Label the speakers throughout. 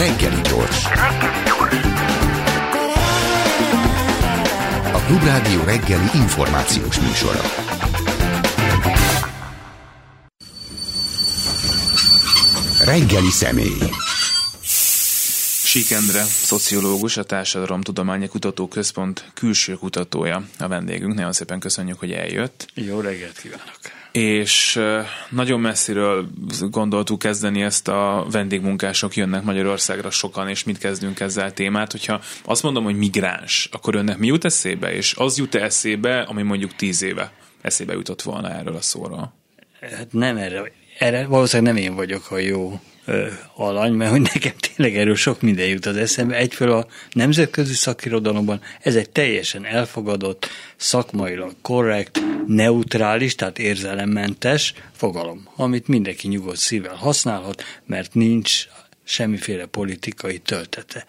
Speaker 1: Reggeli gyors. A Klubrádió reggeli információs műsora. Reggeli személy.
Speaker 2: Síkendre, szociológus, a Társadalomtudományi Kutatóközpont külső kutatója a vendégünk. Nagyon szépen köszönjük, hogy eljött.
Speaker 3: Jó reggelt kívánok!
Speaker 2: És nagyon messziről gondoltuk kezdeni ezt a vendégmunkások jönnek Magyarországra sokan, és mit kezdünk ezzel a témát. Hogyha azt mondom, hogy migráns, akkor önnek mi jut eszébe? És az jut eszébe, ami mondjuk tíz éve eszébe jutott volna erről a szóról?
Speaker 3: Hát nem erre, erre valószínűleg nem én vagyok a jó alany, mert hogy nekem tényleg erről sok minden jut az eszembe. Egyfelől a nemzetközi szakirodalomban ez egy teljesen elfogadott, szakmailag korrekt, neutrális, tehát érzelemmentes fogalom, amit mindenki nyugodt szívvel használhat, mert nincs semmiféle politikai töltete.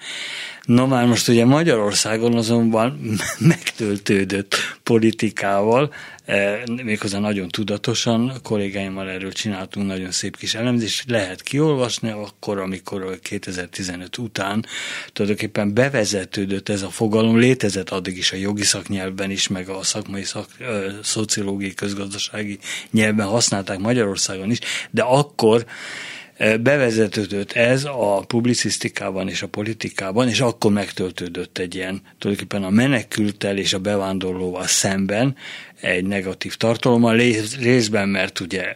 Speaker 3: No már most ugye Magyarországon azonban megtöltődött politikával, eh, méghozzá nagyon tudatosan, a kollégáimmal erről csináltunk nagyon szép kis elemzést, lehet kiolvasni akkor, amikor 2015 után tulajdonképpen bevezetődött ez a fogalom, létezett addig is a jogi szaknyelvben is, meg a szakmai szak, ö, szociológiai, közgazdasági nyelven használták Magyarországon is, de akkor bevezetődött ez a publicisztikában és a politikában, és akkor megtöltődött egy ilyen, tulajdonképpen a menekültel és a bevándorlóval szemben egy negatív tartalommal, részben mert ugye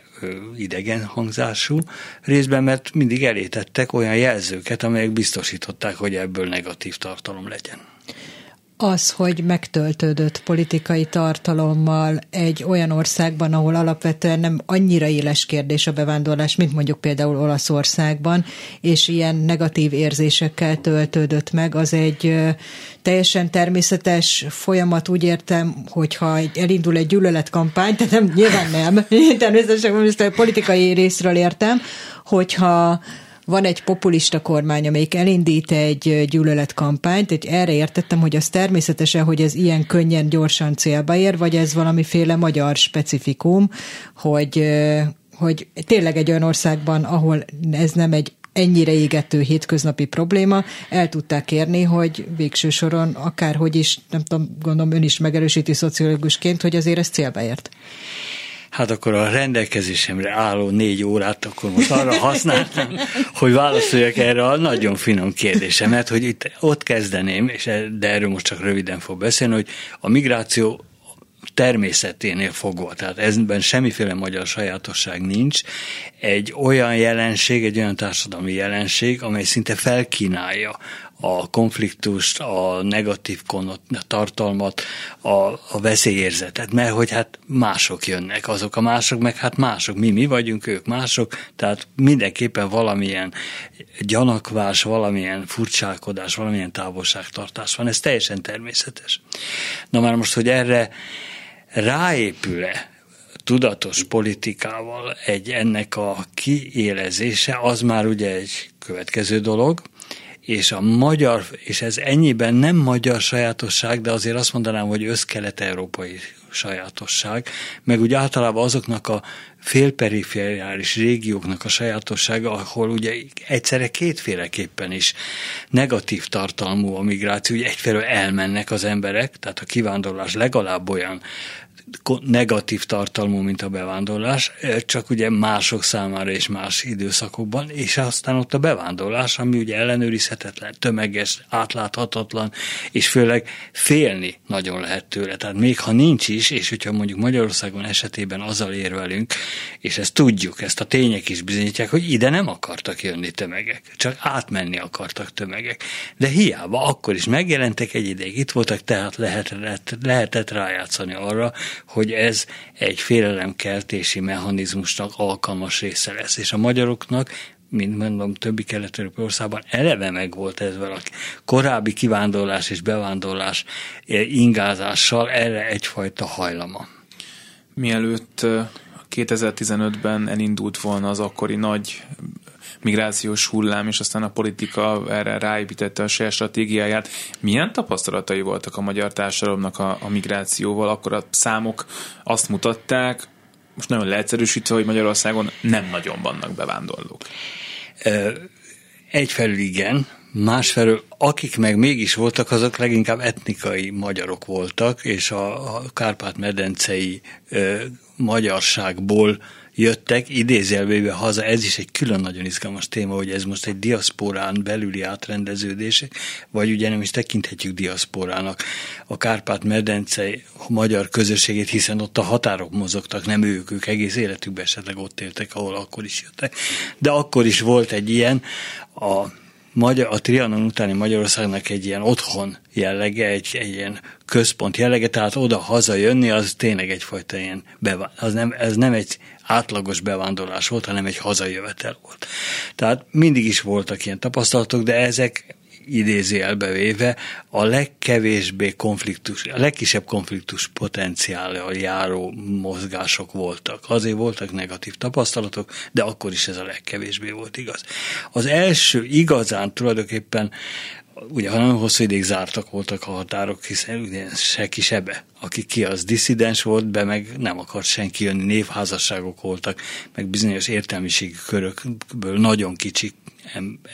Speaker 3: idegen hangzású, részben mert mindig elétettek olyan jelzőket, amelyek biztosították, hogy ebből negatív tartalom legyen
Speaker 4: az, hogy megtöltődött politikai tartalommal egy olyan országban, ahol alapvetően nem annyira éles kérdés a bevándorlás, mint mondjuk például Olaszországban, és ilyen negatív érzésekkel töltődött meg, az egy teljesen természetes folyamat, úgy értem, hogyha elindul egy gyűlöletkampány, tehát nem, nyilván nem, természetesen most a politikai részről értem, hogyha van egy populista kormány, amelyik elindít egy gyűlöletkampányt, egy erre értettem, hogy az természetesen, hogy ez ilyen könnyen, gyorsan célba ér, vagy ez valamiféle magyar specifikum, hogy, hogy tényleg egy olyan országban, ahol ez nem egy ennyire égető hétköznapi probléma, el tudták érni, hogy végső soron akárhogy is, nem tudom, gondolom ön is megerősíti szociológusként, hogy azért ez célba ért
Speaker 3: hát akkor a rendelkezésemre álló négy órát akkor most arra használtam, hogy válaszoljak erre a nagyon finom kérdésemet, hogy itt ott kezdeném, és e- de erről most csak röviden fog beszélni, hogy a migráció természeténél fogva, tehát ezben semmiféle magyar sajátosság nincs, egy olyan jelenség, egy olyan társadalmi jelenség, amely szinte felkínálja a konfliktust, a negatív konot, a tartalmat, a, a veszélyérzetet, mert hogy hát mások jönnek, azok a mások, meg hát mások, mi mi vagyunk, ők mások, tehát mindenképpen valamilyen gyanakvás, valamilyen furcsálkodás, valamilyen távolságtartás van, ez teljesen természetes. Na már most, hogy erre ráépül-e tudatos politikával egy ennek a kiélezése, az már ugye egy következő dolog, és a magyar, és ez ennyiben nem magyar sajátosság, de azért azt mondanám, hogy összkelet-európai sajátosság, meg úgy általában azoknak a félperifériális régióknak a sajátossága, ahol ugye egyszerre kétféleképpen is negatív tartalmú a migráció, hogy egyfelől elmennek az emberek, tehát a kivándorlás legalább olyan negatív tartalmú, mint a bevándorlás, csak ugye mások számára és más időszakokban, és aztán ott a bevándorlás, ami ugye ellenőrizhetetlen, tömeges, átláthatatlan, és főleg félni nagyon lehet tőle. Tehát még ha nincs is, és hogyha mondjuk Magyarországon esetében azzal érvelünk, és ezt tudjuk, ezt a tények is bizonyítják, hogy ide nem akartak jönni tömegek, csak átmenni akartak tömegek. De hiába, akkor is megjelentek egy ideig, itt voltak, tehát lehetett, lehetett rájátszani arra, hogy ez egy félelemkeltési mechanizmusnak alkalmas része lesz. És a magyaroknak mint mondom, többi kelet országban eleve meg volt ez a korábbi kivándorlás és bevándorlás ingázással erre egyfajta hajlama.
Speaker 2: Mielőtt 2015-ben elindult volna az akkori nagy migrációs hullám, és aztán a politika erre ráépítette a saját stratégiáját. Milyen tapasztalatai voltak a magyar társadalomnak a, a migrációval? Akkor a számok azt mutatták, most nagyon leegyszerűsítve, hogy Magyarországon nem nagyon vannak bevándorlók.
Speaker 3: egyfelől igen, másfelől akik meg mégis voltak, azok leginkább etnikai magyarok voltak, és a, a Kárpát-medencei magyarságból jöttek idézelvébe haza, ez is egy külön nagyon izgalmas téma, hogy ez most egy diaszporán belüli átrendeződés, vagy ugye nem is tekinthetjük diaszporának a Kárpát-medence magyar közösségét, hiszen ott a határok mozogtak, nem ők, ők egész életükben esetleg ott éltek, ahol akkor is jöttek. De akkor is volt egy ilyen, a Magyar, a Trianon utáni Magyarországnak egy ilyen otthon jellege, egy, egy ilyen központ jellege, tehát oda hazajönni, az tényleg egyfajta ilyen, bevá- az nem, ez nem egy átlagos bevándorlás volt, hanem egy hazajövetel volt. Tehát mindig is voltak ilyen tapasztalatok, de ezek idézi elbevéve a legkevésbé konfliktus, a legkisebb konfliktus potenciállal járó mozgások voltak. Azért voltak negatív tapasztalatok, de akkor is ez a legkevésbé volt igaz. Az első igazán tulajdonképpen ugye ha nagyon hosszú ideig zártak voltak a határok, hiszen ugye se ki sebe. Aki ki az diszidens volt, be meg nem akart senki jönni, névházasságok voltak, meg bizonyos értelmiségi körökből nagyon kicsi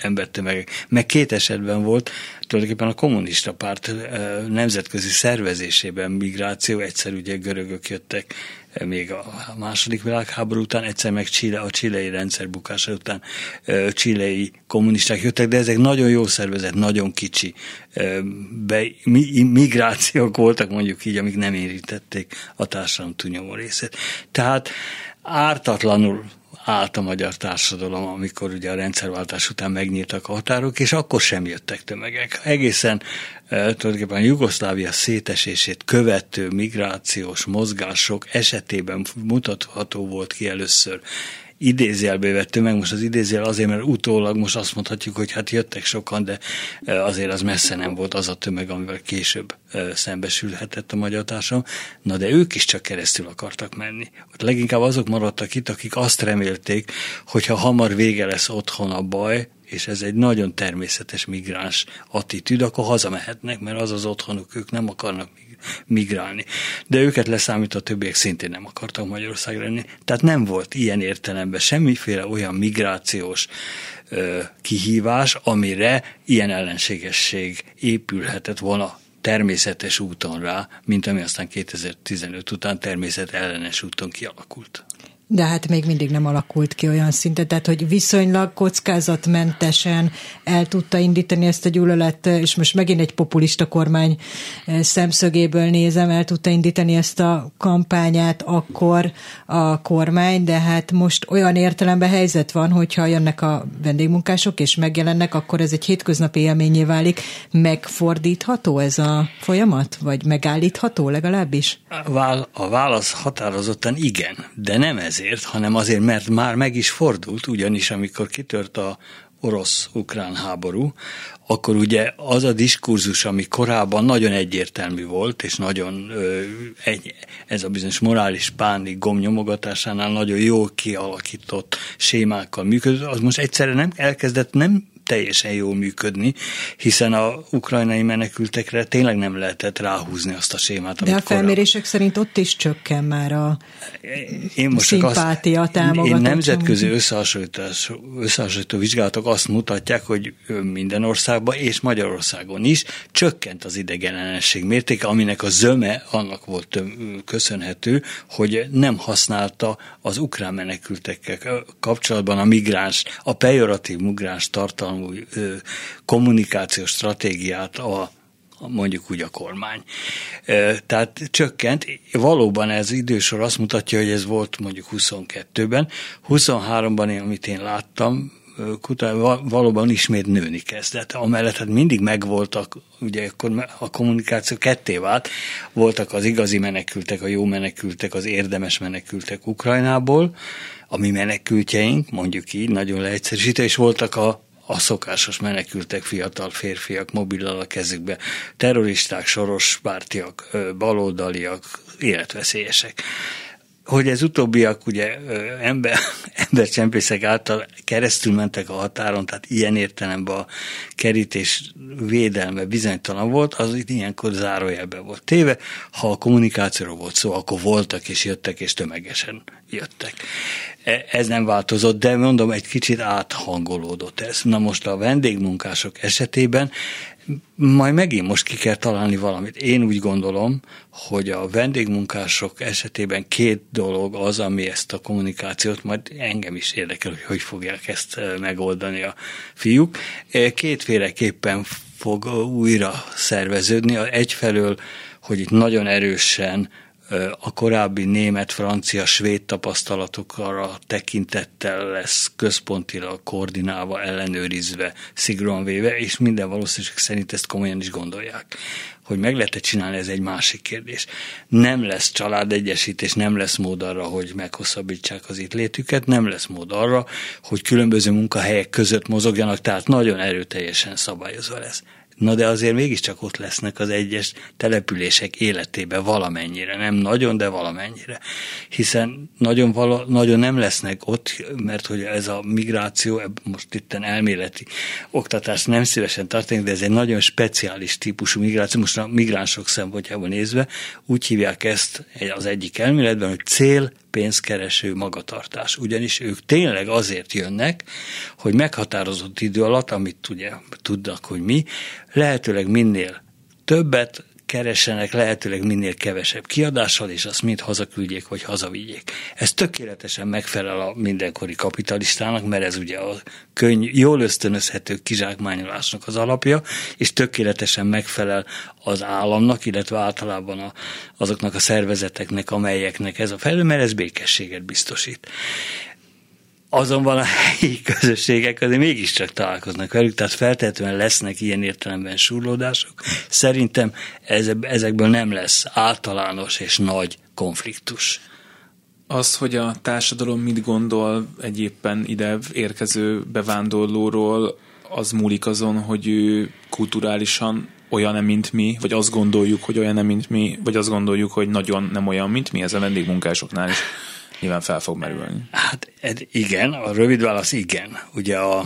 Speaker 3: embertömegek. Meg két esetben volt tulajdonképpen a kommunista párt nemzetközi szervezésében migráció, egyszer ugye görögök jöttek még a második világháború után, egyszer meg Chile, a csilei rendszer bukása után csilei kommunisták jöttek, de ezek nagyon jó szervezet, nagyon kicsi be, migrációk voltak mondjuk így, amik nem érítették a társadalom túlnyomó részét. Tehát ártatlanul állt a magyar társadalom, amikor ugye a rendszerváltás után megnyíltak a határok, és akkor sem jöttek tömegek. Egészen e, tulajdonképpen a Jugoszlávia szétesését követő migrációs mozgások esetében mutatható volt ki először idézjelbe vett tömeg, most az idézjel azért, mert utólag most azt mondhatjuk, hogy hát jöttek sokan, de azért az messze nem volt az a tömeg, amivel később szembesülhetett a magyar társadalom. Na de ők is csak keresztül akartak menni. Ott leginkább azok maradtak itt, akik azt remélték, hogy ha hamar vége lesz otthon a baj, és ez egy nagyon természetes migráns attitűd, akkor hazamehetnek, mert az az otthonuk, ők nem akarnak migrálni. De őket leszámítva a többiek szintén nem akartak Magyarországra lenni. Tehát nem volt ilyen értelemben semmiféle olyan migrációs ö, kihívás, amire ilyen ellenségesség épülhetett volna természetes úton rá, mint ami aztán 2015 után természet ellenes úton kialakult.
Speaker 4: De hát még mindig nem alakult ki olyan szinten, tehát hogy viszonylag kockázatmentesen el tudta indítani ezt a gyűlölet, és most megint egy populista kormány eh, szemszögéből nézem, el tudta indítani ezt a kampányát akkor a kormány, de hát most olyan értelemben helyzet van, hogyha jönnek a vendégmunkások és megjelennek, akkor ez egy hétköznapi élményé válik. Megfordítható ez a folyamat? Vagy megállítható legalábbis?
Speaker 3: A válasz határozottan igen, de nem ez ezért, hanem azért, mert már meg is fordult, ugyanis amikor kitört a orosz-ukrán háború, akkor ugye az a diskurzus, ami korábban nagyon egyértelmű volt, és nagyon egy, ez a bizonyos morális pánik gomnyomogatásánál nagyon jól kialakított sémákkal működött, az most egyszerre nem elkezdett nem teljesen jól működni, hiszen a ukrajnai menekültekre tényleg nem lehetett ráhúzni azt a sémát.
Speaker 4: De a felmérések korábban. szerint ott is csökken már a én most szimpátia, azt, támogatás.
Speaker 3: Én nemzetközi összehasonlítás, összehasonlító vizsgálatok azt mutatják, hogy minden országban és Magyarországon is csökkent az idegenellenesség mértéke, aminek a zöme annak volt köszönhető, hogy nem használta az ukrán menekültekkel kapcsolatban a migráns, a pejoratív migráns tartalmú számú kommunikációs stratégiát a mondjuk úgy a kormány. Tehát csökkent, valóban ez idősor azt mutatja, hogy ez volt mondjuk 22-ben, 23-ban, amit én láttam, valóban ismét nőni kezdett. Amellett hát mindig megvoltak, ugye akkor a kommunikáció ketté vált, voltak az igazi menekültek, a jó menekültek, az érdemes menekültek Ukrajnából, a mi menekültjeink, mondjuk így, nagyon leegyszerűsítve, és voltak a a szokásos menekültek, fiatal férfiak mobillal a kezükbe, terroristák, soros pártiak, baloldaliak, életveszélyesek. Hogy ez utóbbiak ugye ember, embercsempészek által keresztül mentek a határon, tehát ilyen értelemben a kerítés védelme bizonytalan volt, az itt ilyenkor zárójelbe volt téve. Ha a kommunikációról volt szó, akkor voltak és jöttek, és tömegesen jöttek. E, ez nem változott, de mondom, egy kicsit áthangolódott ez. Na most a vendégmunkások esetében majd megint most ki kell találni valamit. Én úgy gondolom, hogy a vendégmunkások esetében két dolog az, ami ezt a kommunikációt, majd engem is érdekel, hogy hogy fogják ezt e, megoldani a fiúk. E, kétféleképpen fog újra szerveződni. Egyfelől, hogy itt nagyon erősen a korábbi német, francia, svéd tapasztalatokra tekintettel lesz központilag koordinálva, ellenőrizve, szigorúan véve, és minden valószínűség szerint ezt komolyan is gondolják. Hogy meg lehet-e csinálni, ez egy másik kérdés. Nem lesz családegyesítés, nem lesz mód arra, hogy meghosszabbítsák az itt létüket, nem lesz mód arra, hogy különböző munkahelyek között mozogjanak, tehát nagyon erőteljesen szabályozva lesz. Na de azért mégiscsak ott lesznek az egyes települések életébe valamennyire, nem nagyon, de valamennyire. Hiszen nagyon, vala, nagyon nem lesznek ott, mert hogy ez a migráció, most itt elméleti oktatás nem szívesen tartunk, de ez egy nagyon speciális típusú migráció, most a migránsok szempontjából nézve, úgy hívják ezt az egyik elméletben, hogy cél pénzkereső magatartás. Ugyanis ők tényleg azért jönnek, hogy meghatározott idő alatt, amit ugye tudnak, hogy mi, lehetőleg minél többet keressenek lehetőleg minél kevesebb kiadással, és azt mind hazaküldjék, vagy hazavigyék. Ez tökéletesen megfelel a mindenkori kapitalistának, mert ez ugye a könny, jól ösztönözhető kizsákmányolásnak az alapja, és tökéletesen megfelel az államnak, illetve általában a, azoknak a szervezeteknek, amelyeknek ez a felül, mert ez békességet biztosít azonban a helyi közösségek azért mégiscsak találkoznak velük, tehát feltétlenül lesznek ilyen értelemben surlódások. Szerintem ezekből nem lesz általános és nagy konfliktus.
Speaker 2: Az, hogy a társadalom mit gondol egy ide érkező bevándorlóról, az múlik azon, hogy ő kulturálisan olyan, mint mi, vagy azt gondoljuk, hogy olyan, mint mi, vagy azt gondoljuk, hogy nagyon nem olyan, mint mi, ez a vendégmunkásoknál is nyilván fel fog merülni.
Speaker 3: Hát igen, a rövid válasz igen. Ugye a,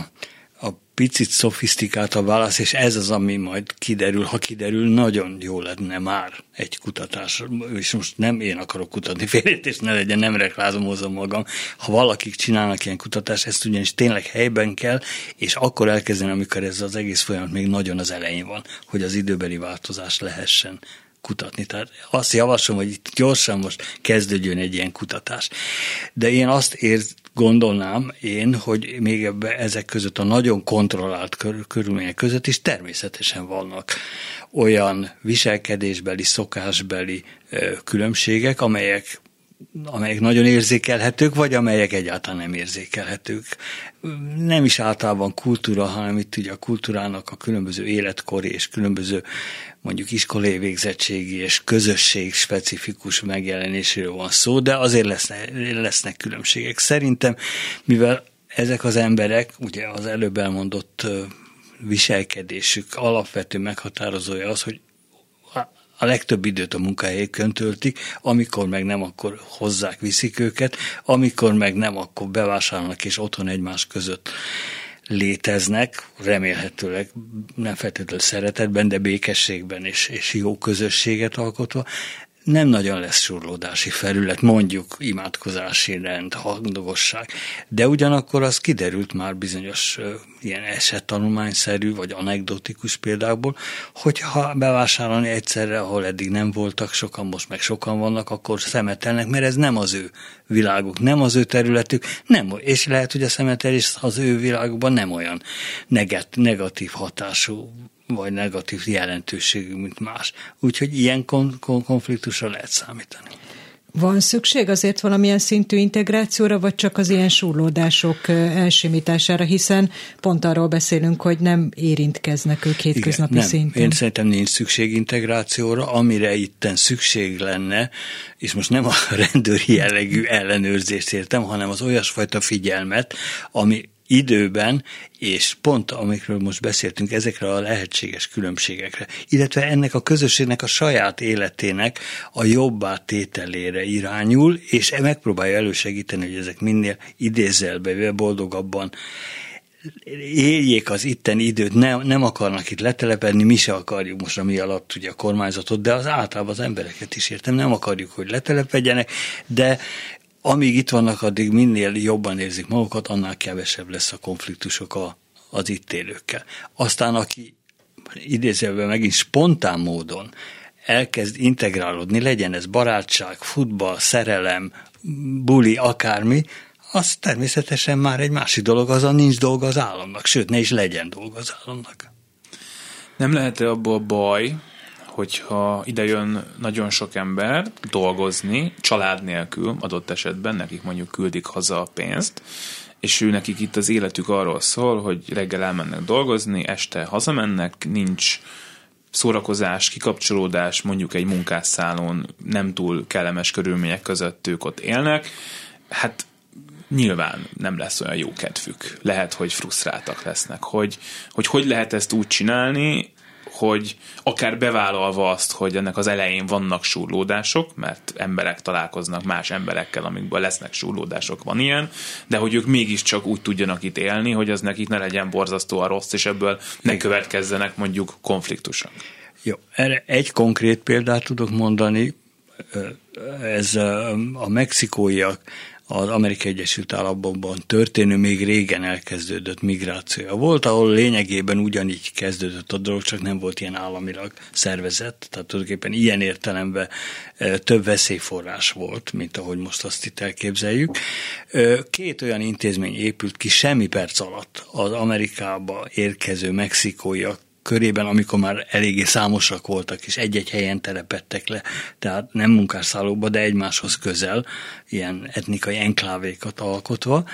Speaker 3: a picit szofisztikáltabb válasz, és ez az, ami majd kiderül, ha kiderül, nagyon jó lenne már egy kutatás, és most nem én akarok kutatni félét, és ne legyen, nem reklámozom magam. Ha valakik csinálnak ilyen kutatást, ezt ugyanis tényleg helyben kell, és akkor elkezdeni, amikor ez az egész folyamat még nagyon az elején van, hogy az időbeli változás lehessen kutatni. Tehát azt javaslom, hogy itt gyorsan most kezdődjön egy ilyen kutatás. De én azt ért, gondolnám én, hogy még ebbe, ezek között a nagyon kontrollált kör, körülmények között is természetesen vannak olyan viselkedésbeli, szokásbeli különbségek, amelyek amelyek nagyon érzékelhetők, vagy amelyek egyáltalán nem érzékelhetők. Nem is általában kultúra, hanem itt ugye a kultúrának a különböző életkori és különböző mondjuk iskolai végzettségi és közösség specifikus megjelenéséről van szó, de azért lesznek, lesznek különbségek. Szerintem, mivel ezek az emberek, ugye az előbb elmondott viselkedésük alapvető meghatározója az, hogy a legtöbb időt a munkahelyékön töltik, amikor meg nem, akkor hozzák, viszik őket, amikor meg nem, akkor bevásárolnak és otthon egymás között léteznek, remélhetőleg nem feltétlenül szeretetben, de békességben és, és jó közösséget alkotva, nem nagyon lesz surlódási felület, mondjuk imádkozási rend, hangdogosság, de ugyanakkor az kiderült már bizonyos ilyen esettanulmányszerű vagy anekdotikus példákból, hogy ha bevásárolni egyszerre, ahol eddig nem voltak sokan, most meg sokan vannak, akkor szemetelnek, mert ez nem az ő világuk, nem az ő területük, nem, és lehet, hogy a szemetelés az ő világukban nem olyan negatív hatású vagy negatív jelentőségű, mint más. Úgyhogy ilyen kon- kon- konfliktusra lehet számítani.
Speaker 4: Van szükség azért valamilyen szintű integrációra, vagy csak az ilyen súrlódások elsimítására, hiszen pont arról beszélünk, hogy nem érintkeznek ők hétköznapi
Speaker 3: Igen, nem,
Speaker 4: szinten.
Speaker 3: Én szerintem nincs szükség integrációra, amire itten szükség lenne, és most nem a rendőri jellegű ellenőrzést értem, hanem az olyasfajta figyelmet, ami időben, és pont amikről most beszéltünk, ezekre a lehetséges különbségekre, illetve ennek a közösségnek a saját életének a jobbá tételére irányul, és megpróbálja elősegíteni, hogy ezek minél idézelbe, boldogabban éljék az itten időt, nem, nem akarnak itt letelepedni, mi se akarjuk most, ami alatt ugye a kormányzatot, de az általában az embereket is értem, nem akarjuk, hogy letelepedjenek, de amíg itt vannak, addig minél jobban érzik magukat, annál kevesebb lesz a konfliktusok a, az itt élőkkel. Aztán aki idézőben megint spontán módon elkezd integrálódni, legyen ez barátság, futball, szerelem, buli, akármi, az természetesen már egy másik dolog, azon nincs dolga az államnak, sőt, ne is legyen dolga az államnak.
Speaker 2: Nem lehet-e abból baj, hogyha ide jön nagyon sok ember dolgozni, család nélkül adott esetben, nekik mondjuk küldik haza a pénzt, és ő nekik itt az életük arról szól, hogy reggel elmennek dolgozni, este hazamennek, nincs szórakozás, kikapcsolódás, mondjuk egy munkásszálon nem túl kellemes körülmények között ők ott élnek, hát nyilván nem lesz olyan jó kedvük. Lehet, hogy frusztráltak lesznek. Hogy, hogy hogy lehet ezt úgy csinálni, hogy akár bevállalva azt, hogy ennek az elején vannak súrlódások, mert emberek találkoznak más emberekkel, amikből lesznek súrlódások, van ilyen, de hogy ők mégiscsak úgy tudjanak itt élni, hogy az nekik ne legyen borzasztóan rossz, és ebből ne következzenek mondjuk konfliktusok.
Speaker 3: Jó, erre egy konkrét példát tudok mondani, ez a mexikóiak az Amerikai Egyesült Államokban történő, még régen elkezdődött migrációja volt, ahol lényegében ugyanígy kezdődött a dolog, csak nem volt ilyen államilag szervezett, tehát tulajdonképpen ilyen értelemben e, több veszélyforrás volt, mint ahogy most azt itt elképzeljük. E, két olyan intézmény épült ki semmi perc alatt az Amerikába érkező mexikóiak körében, amikor már eléggé számosak voltak, és egy-egy helyen telepettek le, tehát nem munkásszállókba, de egymáshoz közel, ilyen etnikai enklávékat alkotva,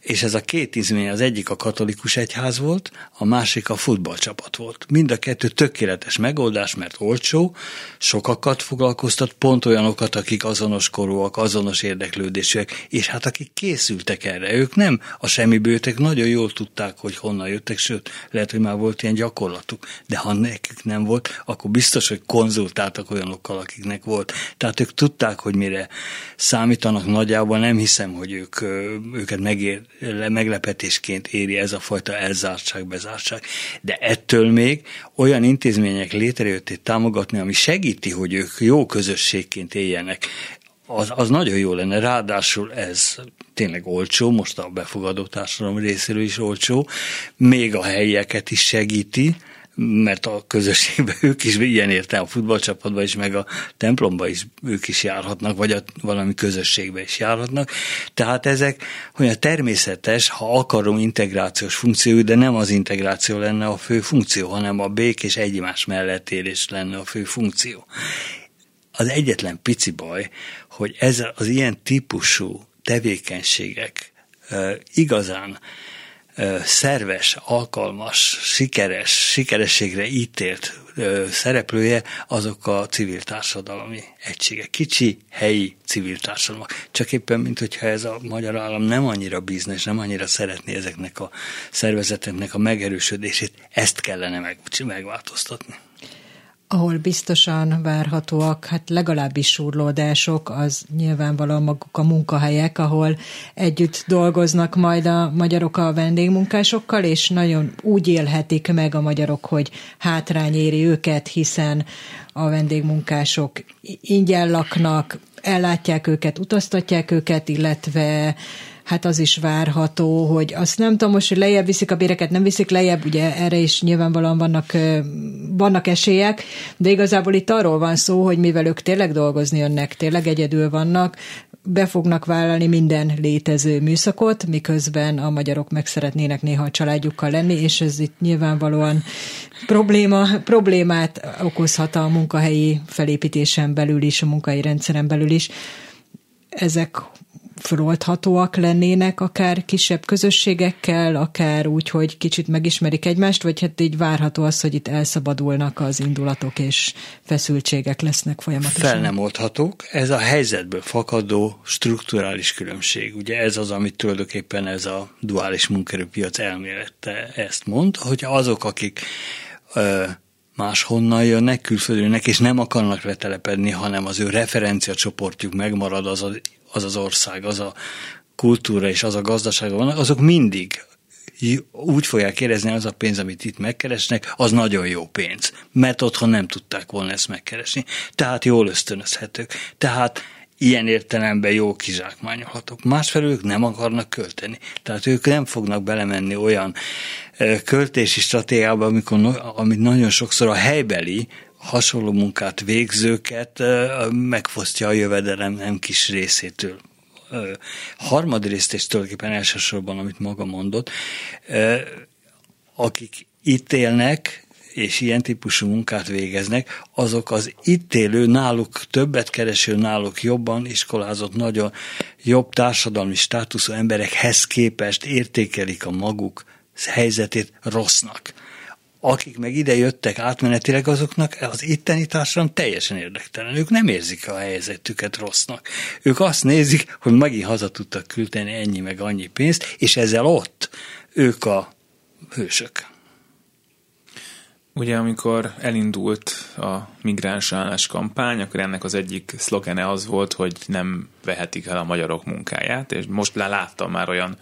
Speaker 3: és ez a két izmény, az egyik a katolikus egyház volt, a másik a futballcsapat volt. Mind a kettő tökéletes megoldás, mert olcsó, sokakat foglalkoztat, pont olyanokat, akik azonos korúak, azonos érdeklődésűek, és hát akik készültek erre, ők nem a semmiből jöttek, nagyon jól tudták, hogy honnan jöttek, sőt, lehet, hogy már volt ilyen gyakorlatuk de ha nekik nem volt, akkor biztos, hogy konzultáltak olyanokkal, akiknek volt. Tehát ők tudták, hogy mire számítanak nagyjából, nem hiszem, hogy ők, őket megér, meglepetésként éri ez a fajta elzártság, bezártság. De ettől még olyan intézmények létrejöttét támogatni, ami segíti, hogy ők jó közösségként éljenek, az, az nagyon jó lenne. Ráadásul ez tényleg olcsó, most a befogadó társadalom részéről is olcsó, még a helyieket is segíti, mert a közösségben ők is ilyen érte a futballcsapatban is, meg a templomba is ők is járhatnak, vagy a valami közösségbe is járhatnak. Tehát ezek, a természetes, ha akarom integrációs funkció, de nem az integráció lenne a fő funkció, hanem a békés egymás mellett élés lenne a fő funkció. Az egyetlen pici baj, hogy ez az ilyen típusú tevékenységek igazán szerves, alkalmas, sikeres, sikerességre ítélt szereplője azok a civil társadalmi egységek. Kicsi, helyi civil társadalmak. Csak éppen, mint hogyha ez a magyar állam nem annyira biznes, nem annyira szeretné ezeknek a szervezeteknek a megerősödését, ezt kellene meg, megváltoztatni
Speaker 4: ahol biztosan várhatóak, hát legalábbis surlódások, az nyilvánvalóan maguk a munkahelyek, ahol együtt dolgoznak majd a magyarok a vendégmunkásokkal, és nagyon úgy élhetik meg a magyarok, hogy hátrány éri őket, hiszen a vendégmunkások ingyen laknak, ellátják őket, utaztatják őket, illetve hát az is várható, hogy azt nem tudom most, hogy lejjebb viszik a béreket, nem viszik lejjebb, ugye erre is nyilvánvalóan vannak, vannak esélyek, de igazából itt arról van szó, hogy mivel ők tényleg dolgozni jönnek, tényleg egyedül vannak, be fognak vállalni minden létező műszakot, miközben a magyarok meg szeretnének néha a családjukkal lenni, és ez itt nyilvánvalóan probléma, problémát okozhat a munkahelyi felépítésen belül is, a munkai rendszeren belül is. Ezek föloldhatóak lennének akár kisebb közösségekkel, akár úgy, hogy kicsit megismerik egymást, vagy hát így várható az, hogy itt elszabadulnak az indulatok és feszültségek lesznek folyamatosan?
Speaker 3: Fel nem oldhatók. Ez a helyzetből fakadó strukturális különbség. Ugye ez az, amit tulajdonképpen ez a duális munkerőpiac elmélete ezt mond, hogy azok, akik ö, máshonnan jönnek, külföldönnek, és nem akarnak letelepedni, hanem az ő referenciacsoportjuk megmarad az az az az ország, az a kultúra és az a gazdaság vannak, azok mindig úgy fogják érezni, az a pénz, amit itt megkeresnek, az nagyon jó pénz, mert otthon nem tudták volna ezt megkeresni. Tehát jól ösztönözhetők. Tehát ilyen értelemben jó kizsákmányolhatók. Másfelől ők nem akarnak költeni. Tehát ők nem fognak belemenni olyan költési stratégiába, amikor, amit nagyon sokszor a helybeli hasonló munkát végzőket megfosztja a jövedelem nem kis részétől. Harmadrészt, és tulajdonképpen elsősorban, amit maga mondott, akik itt élnek, és ilyen típusú munkát végeznek, azok az itt élő, náluk többet kereső, náluk jobban iskolázott, nagyon jobb társadalmi státuszú emberekhez képest értékelik a maguk helyzetét rossznak. Akik meg ide jöttek átmenetileg, azoknak az itteni társadalom teljesen érdektelen. Ők nem érzik a helyzetüket rossznak. Ők azt nézik, hogy megint haza tudtak küldeni ennyi meg annyi pénzt, és ezzel ott ők a hősök.
Speaker 2: Ugye amikor elindult a migráns állás kampány, akkor ennek az egyik szlogene az volt, hogy nem vehetik el a magyarok munkáját, és most láttam már olyan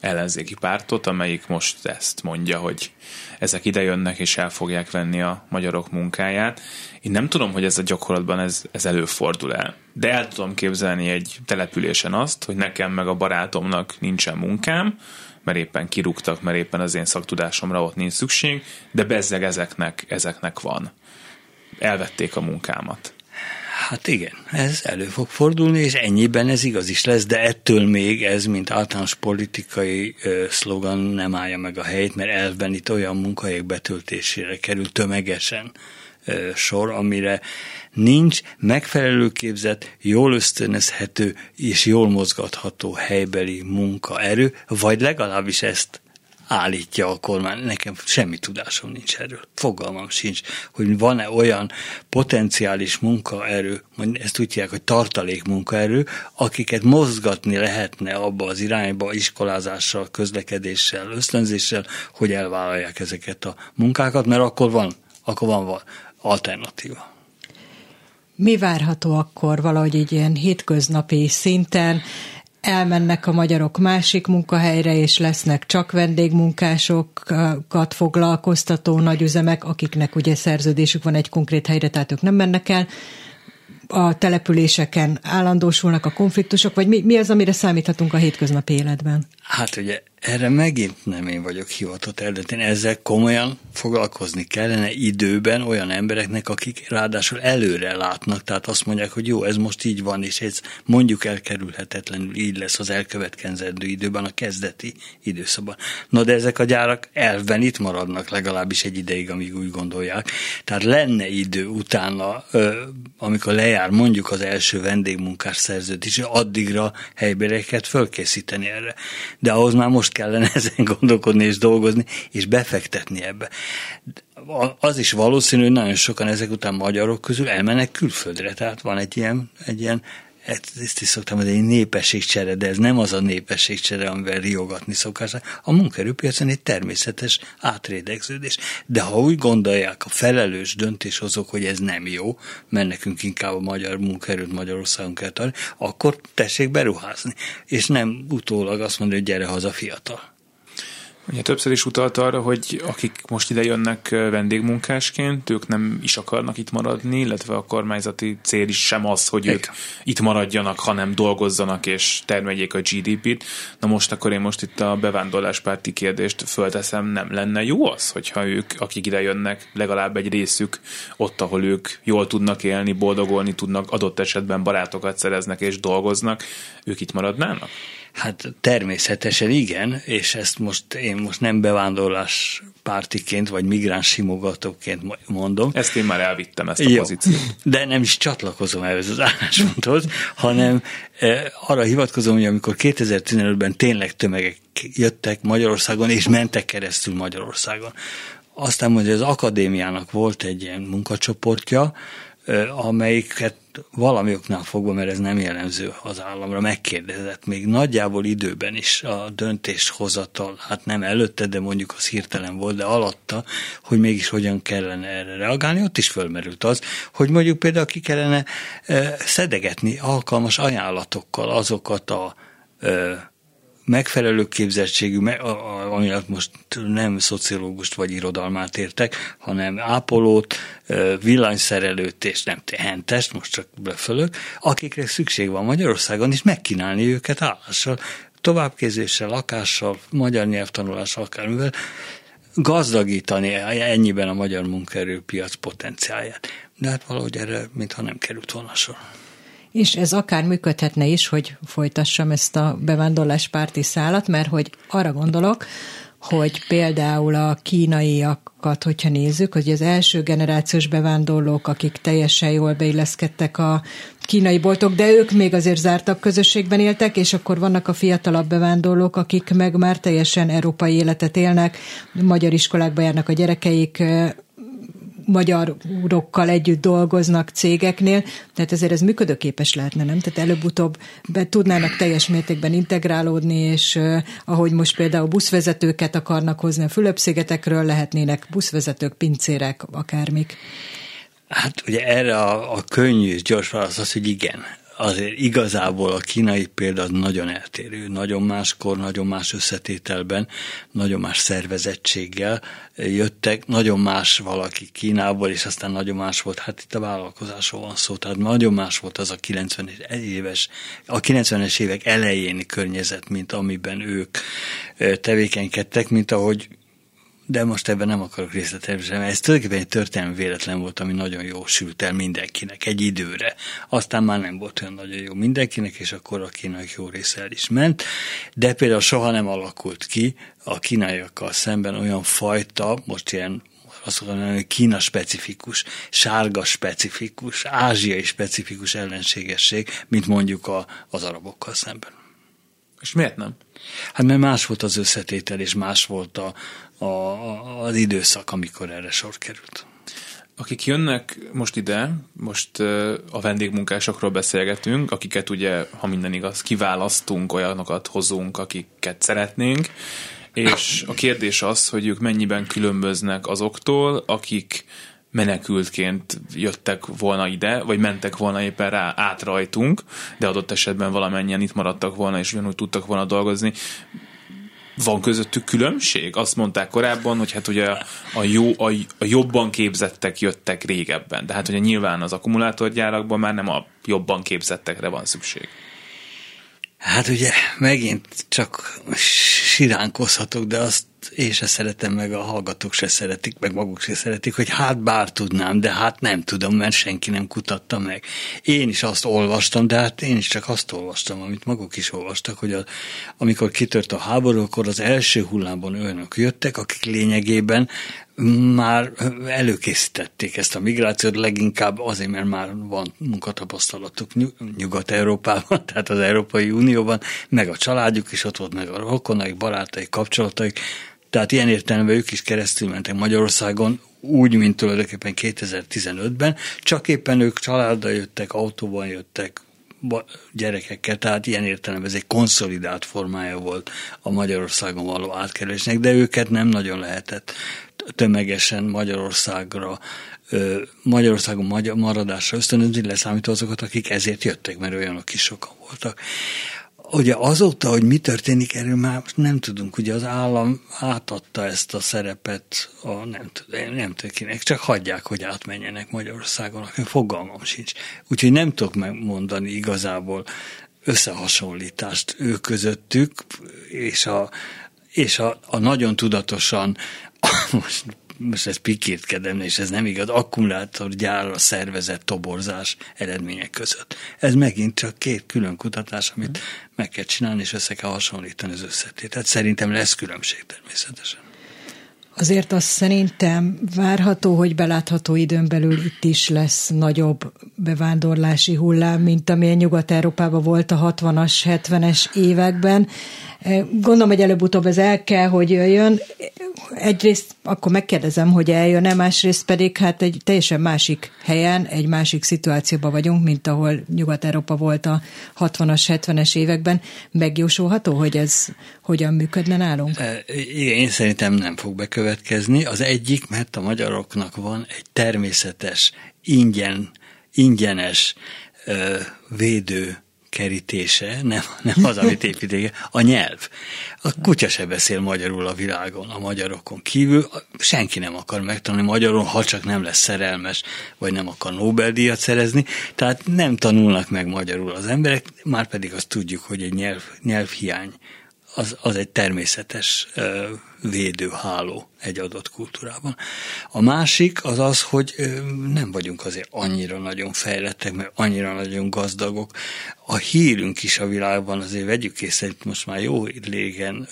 Speaker 2: ellenzéki pártot, amelyik most ezt mondja, hogy ezek idejönnek és el fogják venni a magyarok munkáját. Én nem tudom, hogy ez a gyakorlatban ez, ez előfordul el, de el tudom képzelni egy településen azt, hogy nekem meg a barátomnak nincsen munkám, mert éppen kirúgtak, mert éppen az én szaktudásomra ott nincs szükség, de bezzeg ezeknek, ezeknek van. Elvették a munkámat.
Speaker 3: Hát igen, ez elő fog fordulni, és ennyiben ez igaz is lesz, de ettől még ez, mint általános politikai ö, szlogan nem állja meg a helyét, mert elvben itt olyan munkahelyek betöltésére kerül tömegesen sor, amire nincs megfelelő képzett, jól ösztönözhető és jól mozgatható helybeli munkaerő, vagy legalábbis ezt állítja a kormány. Nekem semmi tudásom nincs erről. Fogalmam sincs, hogy van-e olyan potenciális munkaerő, ezt úgy hívják, hogy tartalék munkaerő, akiket mozgatni lehetne abba az irányba iskolázással, közlekedéssel, ösztönzéssel, hogy elvállalják ezeket a munkákat, mert akkor van, akkor van alternatíva.
Speaker 4: Mi várható akkor valahogy egy ilyen hétköznapi szinten? elmennek a magyarok másik munkahelyre, és lesznek csak vendégmunkásokat foglalkoztató nagyüzemek, akiknek ugye szerződésük van egy konkrét helyre, tehát ők nem mennek el. A településeken állandósulnak a konfliktusok, vagy mi, mi az, amire számíthatunk a hétköznapi életben?
Speaker 3: Hát ugye erre megint nem én vagyok hivatott eldönteni. Ezzel komolyan foglalkozni kellene időben olyan embereknek, akik ráadásul előre látnak, tehát azt mondják, hogy jó, ez most így van, és ez mondjuk elkerülhetetlenül így lesz az elkövetkezendő időben, a kezdeti időszakban. Na de ezek a gyárak elven itt maradnak legalábbis egy ideig, amíg úgy gondolják. Tehát lenne idő utána, amikor lejár mondjuk az első vendégmunkás szerződés, addigra helybéreket fölkészíteni erre. De ahhoz már most kellene ezen gondolkodni és dolgozni, és befektetni ebbe. Az is valószínű, hogy nagyon sokan ezek után magyarok közül elmennek külföldre, tehát van egy ilyen, egy ilyen ezt is szoktam mondani, népességcsere, de ez nem az a népességcsere, amivel riogatni szokás. A munkerőpiacon egy természetes átrédegződés. De ha úgy gondolják a felelős döntéshozók, hogy ez nem jó, mert nekünk inkább a magyar munkerőt Magyarországon kell tartani, akkor tessék beruházni. És nem utólag azt mondani, hogy gyere haza fiatal.
Speaker 2: Ugye többször is utalt arra, hogy akik most ide jönnek vendégmunkásként, ők nem is akarnak itt maradni, illetve a kormányzati cél is sem az, hogy ők itt maradjanak, hanem dolgozzanak és termeljék a GDP-t. Na most akkor én most itt a bevándorláspárti kérdést fölteszem, nem lenne jó az, hogyha ők, akik ide jönnek, legalább egy részük ott, ahol ők jól tudnak élni, boldogolni tudnak, adott esetben barátokat szereznek és dolgoznak, ők itt maradnának?
Speaker 3: Hát természetesen igen, és ezt most én most nem bevándorlás pártiként, vagy migráns simogatóként mondom.
Speaker 2: Ezt én már elvittem, ezt a Jó, pozíciót.
Speaker 3: De nem is csatlakozom ehhez az állásponthoz, hanem e, arra hivatkozom, hogy amikor 2015-ben tényleg tömegek jöttek Magyarországon, és mentek keresztül Magyarországon. Aztán mondja, az akadémiának volt egy ilyen munkacsoportja, amelyiket valami oknál fogva, mert ez nem jellemző az államra, megkérdezett még nagyjából időben is a döntéshozatal, hát nem előtte, de mondjuk az hirtelen volt, de alatta, hogy mégis hogyan kellene erre reagálni, ott is fölmerült az, hogy mondjuk például ki kellene szedegetni alkalmas ajánlatokkal azokat a megfelelő képzettségű, amiatt most nem szociológust vagy irodalmát értek, hanem ápolót, villanyszerelőt és nem hentest, most csak befölök, akikre szükség van Magyarországon, és megkínálni őket állással, továbbképzéssel, lakással, magyar nyelvtanulással, akármivel, gazdagítani ennyiben a magyar munkaerőpiac potenciáját. De hát valahogy erre, mintha nem került volna sor.
Speaker 4: És ez akár működhetne is, hogy folytassam ezt a bevándorláspárti szállat, mert hogy arra gondolok, hogy például a kínaiakat, hogyha nézzük, hogy az első generációs bevándorlók, akik teljesen jól beilleszkedtek a kínai boltok, de ők még azért zártabb közösségben éltek, és akkor vannak a fiatalabb bevándorlók, akik meg már teljesen európai életet élnek, magyar iskolákba járnak a gyerekeik, magyarokkal együtt dolgoznak cégeknél, tehát ezért ez működőképes lehetne, nem? Tehát előbb-utóbb be tudnának teljes mértékben integrálódni, és uh, ahogy most például buszvezetőket akarnak hozni a Fülöp-szigetekről, lehetnének buszvezetők, pincérek, akármik.
Speaker 3: Hát ugye erre a, a könnyű és gyors válasz az, hogy igen azért igazából a kínai példa nagyon eltérő, nagyon máskor, nagyon más összetételben, nagyon más szervezettséggel jöttek, nagyon más valaki Kínából, és aztán nagyon más volt, hát itt a vállalkozásról van szó, tehát nagyon más volt az a 90 éves, a 90-es évek elejéni környezet, mint amiben ők tevékenykedtek, mint ahogy de most ebben nem akarok részletezni. Ez tulajdonképpen egy történelmi véletlen volt, ami nagyon jó sült el mindenkinek egy időre. Aztán már nem volt olyan nagyon jó mindenkinek, és akkor a kínaiak jó része el is ment. De például soha nem alakult ki a kínaiakkal szemben olyan fajta, most ilyen azt mondom, hogy Kína specifikus, sárga specifikus, ázsiai specifikus ellenségesség, mint mondjuk a, az arabokkal szemben.
Speaker 2: És miért nem?
Speaker 3: Hát mert más volt az összetétel, és más volt a, a, az időszak, amikor erre sor került.
Speaker 2: Akik jönnek most ide, most a vendégmunkásokról beszélgetünk, akiket ugye, ha minden igaz, kiválasztunk, olyanokat hozunk, akiket szeretnénk, és a kérdés az, hogy ők mennyiben különböznek azoktól, akik menekültként jöttek volna ide, vagy mentek volna éppen rá át rajtunk, de adott esetben valamennyien itt maradtak volna, és ugyanúgy tudtak volna dolgozni van közöttük különbség? Azt mondták korábban, hogy hát ugye a, jó, a, a jobban képzettek jöttek régebben, de hát ugye nyilván az akkumulátorgyárakban már nem a jobban képzettekre van szükség.
Speaker 3: Hát ugye megint csak siránkozhatok, de azt én se szeretem, meg a hallgatók se szeretik, meg maguk se szeretik, hogy hát bár tudnám, de hát nem tudom, mert senki nem kutatta meg. Én is azt olvastam, de hát én is csak azt olvastam, amit maguk is olvastak, hogy a, amikor kitört a háború, akkor az első hullámban olyanok jöttek, akik lényegében már előkészítették ezt a migrációt, leginkább azért, mert már van munkatapasztalatuk Nyugat-Európában, tehát az Európai Unióban, meg a családjuk is ott volt, meg a rokonaik, barátaik, kapcsolataik, tehát ilyen értelemben ők is keresztül mentek Magyarországon, úgy, mint tulajdonképpen 2015-ben, csak éppen ők családdal jöttek, autóban jöttek, gyerekekkel, tehát ilyen értelemben ez egy konszolidált formája volt a Magyarországon való átkerülésnek, de őket nem nagyon lehetett tömegesen Magyarországra Magyarországon maradásra ösztönözni, leszámítva azokat, akik ezért jöttek, mert olyanok is sokan voltak. Ugye azóta, hogy mi történik, erről már nem tudunk. Ugye az állam átadta ezt a szerepet, a, nem, tudom, nem tudom csak hagyják, hogy átmenjenek Magyarországon, fogalmam sincs. Úgyhogy nem tudok megmondani igazából összehasonlítást ő közöttük, és a, és a, a nagyon tudatosan most most ez pikítkedem, és ez nem igaz, akkumulátorgyárra szervezett toborzás eredmények között. Ez megint csak két külön kutatás, amit meg kell csinálni, és össze kell hasonlítani az összetételt. Szerintem lesz különbség természetesen.
Speaker 4: Azért azt szerintem várható, hogy belátható időn belül itt is lesz nagyobb bevándorlási hullám, mint amilyen Nyugat-Európában volt a 60-as, 70-es években. Gondolom, hogy előbb-utóbb ez el kell, hogy jöjjön. Egyrészt akkor megkérdezem, hogy eljön-e, másrészt pedig hát egy teljesen másik helyen, egy másik szituációban vagyunk, mint ahol Nyugat-Európa volt a 60-as, 70-es években. Megjósolható, hogy ez hogyan működne nálunk?
Speaker 3: Igen, én szerintem nem fog bekövetkezni. Az egyik, mert a magyaroknak van egy természetes, ingyen, ingyenes védő kerítése, nem, nem az, amit építik, a nyelv. A kutya se beszél magyarul a világon, a magyarokon kívül. Senki nem akar megtanulni magyarul, ha csak nem lesz szerelmes, vagy nem akar Nobel-díjat szerezni. Tehát nem tanulnak meg magyarul az emberek, már pedig azt tudjuk, hogy egy nyelv, nyelvhiány az, az egy természetes védőháló egy adott kultúrában. A másik az az, hogy nem vagyunk azért annyira nagyon fejlettek, mert annyira nagyon gazdagok. A hírünk is a világban azért vegyük észre, hogy most már jó régen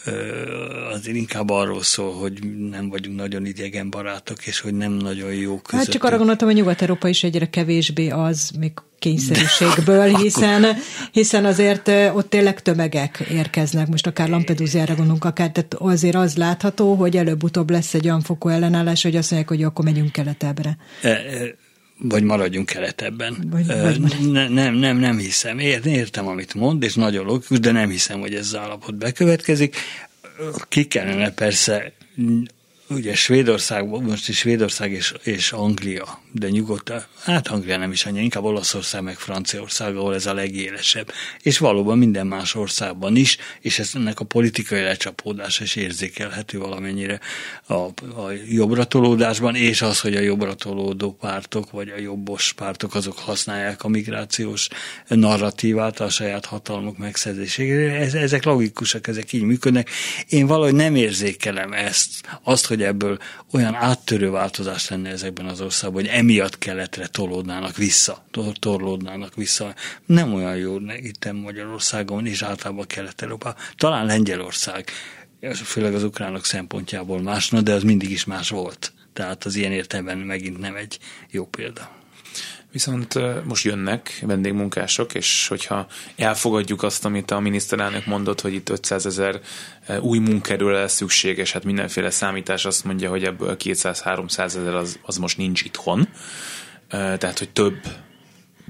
Speaker 3: azért inkább arról szól, hogy nem vagyunk nagyon idegen barátok, és hogy nem nagyon jó közöttünk.
Speaker 4: Hát csak arra gondoltam, hogy Nyugat-Európa is egyre kevésbé az, még kényszerűségből, hiszen, hiszen azért ott tényleg tömegek érkeznek, most akár Lampedusa-ra gondolunk, akár, tehát azért az látható, hogy előbb-utóbb lesz egy olyan fokú ellenállás, hogy azt mondják, hogy akkor megyünk keletebbre.
Speaker 3: E, e, vagy maradjunk keletebben. Vagy, vagy ne, nem, nem, nem hiszem. Értem, amit mond, és nagyon logikus, de nem hiszem, hogy ez az állapot bekövetkezik. Ki kellene persze ugye Svédország, most is Svédország és, és Anglia, de nyugodtan, hát Anglia nem is annyira, inkább Olaszország meg Franciaország, ahol ez a legélesebb. És valóban minden más országban is, és ez ennek a politikai lecsapódása is érzékelhető valamennyire a, a jobbra és az, hogy a jobbra tolódó pártok, vagy a jobbos pártok, azok használják a migrációs narratívát a saját hatalmuk megszerzésére. ezek logikusak, ezek így működnek. Én valahogy nem érzékelem ezt, azt, hogy ebből olyan áttörő változás lenne ezekben az országban, hogy emiatt keletre tolódnának vissza, torlódnának vissza. Nem olyan jó itt Magyarországon és általában Kelet-Európa. Talán Lengyelország, főleg az ukránok szempontjából másna, de az mindig is más volt. Tehát az ilyen értelemben megint nem egy jó példa.
Speaker 2: Viszont most jönnek vendégmunkások, és hogyha elfogadjuk azt, amit a miniszterelnök mondott, hogy itt 500 ezer új munkerőre lesz szükséges, hát mindenféle számítás azt mondja, hogy ebből 200-300 ezer az, az most nincs itthon, tehát hogy több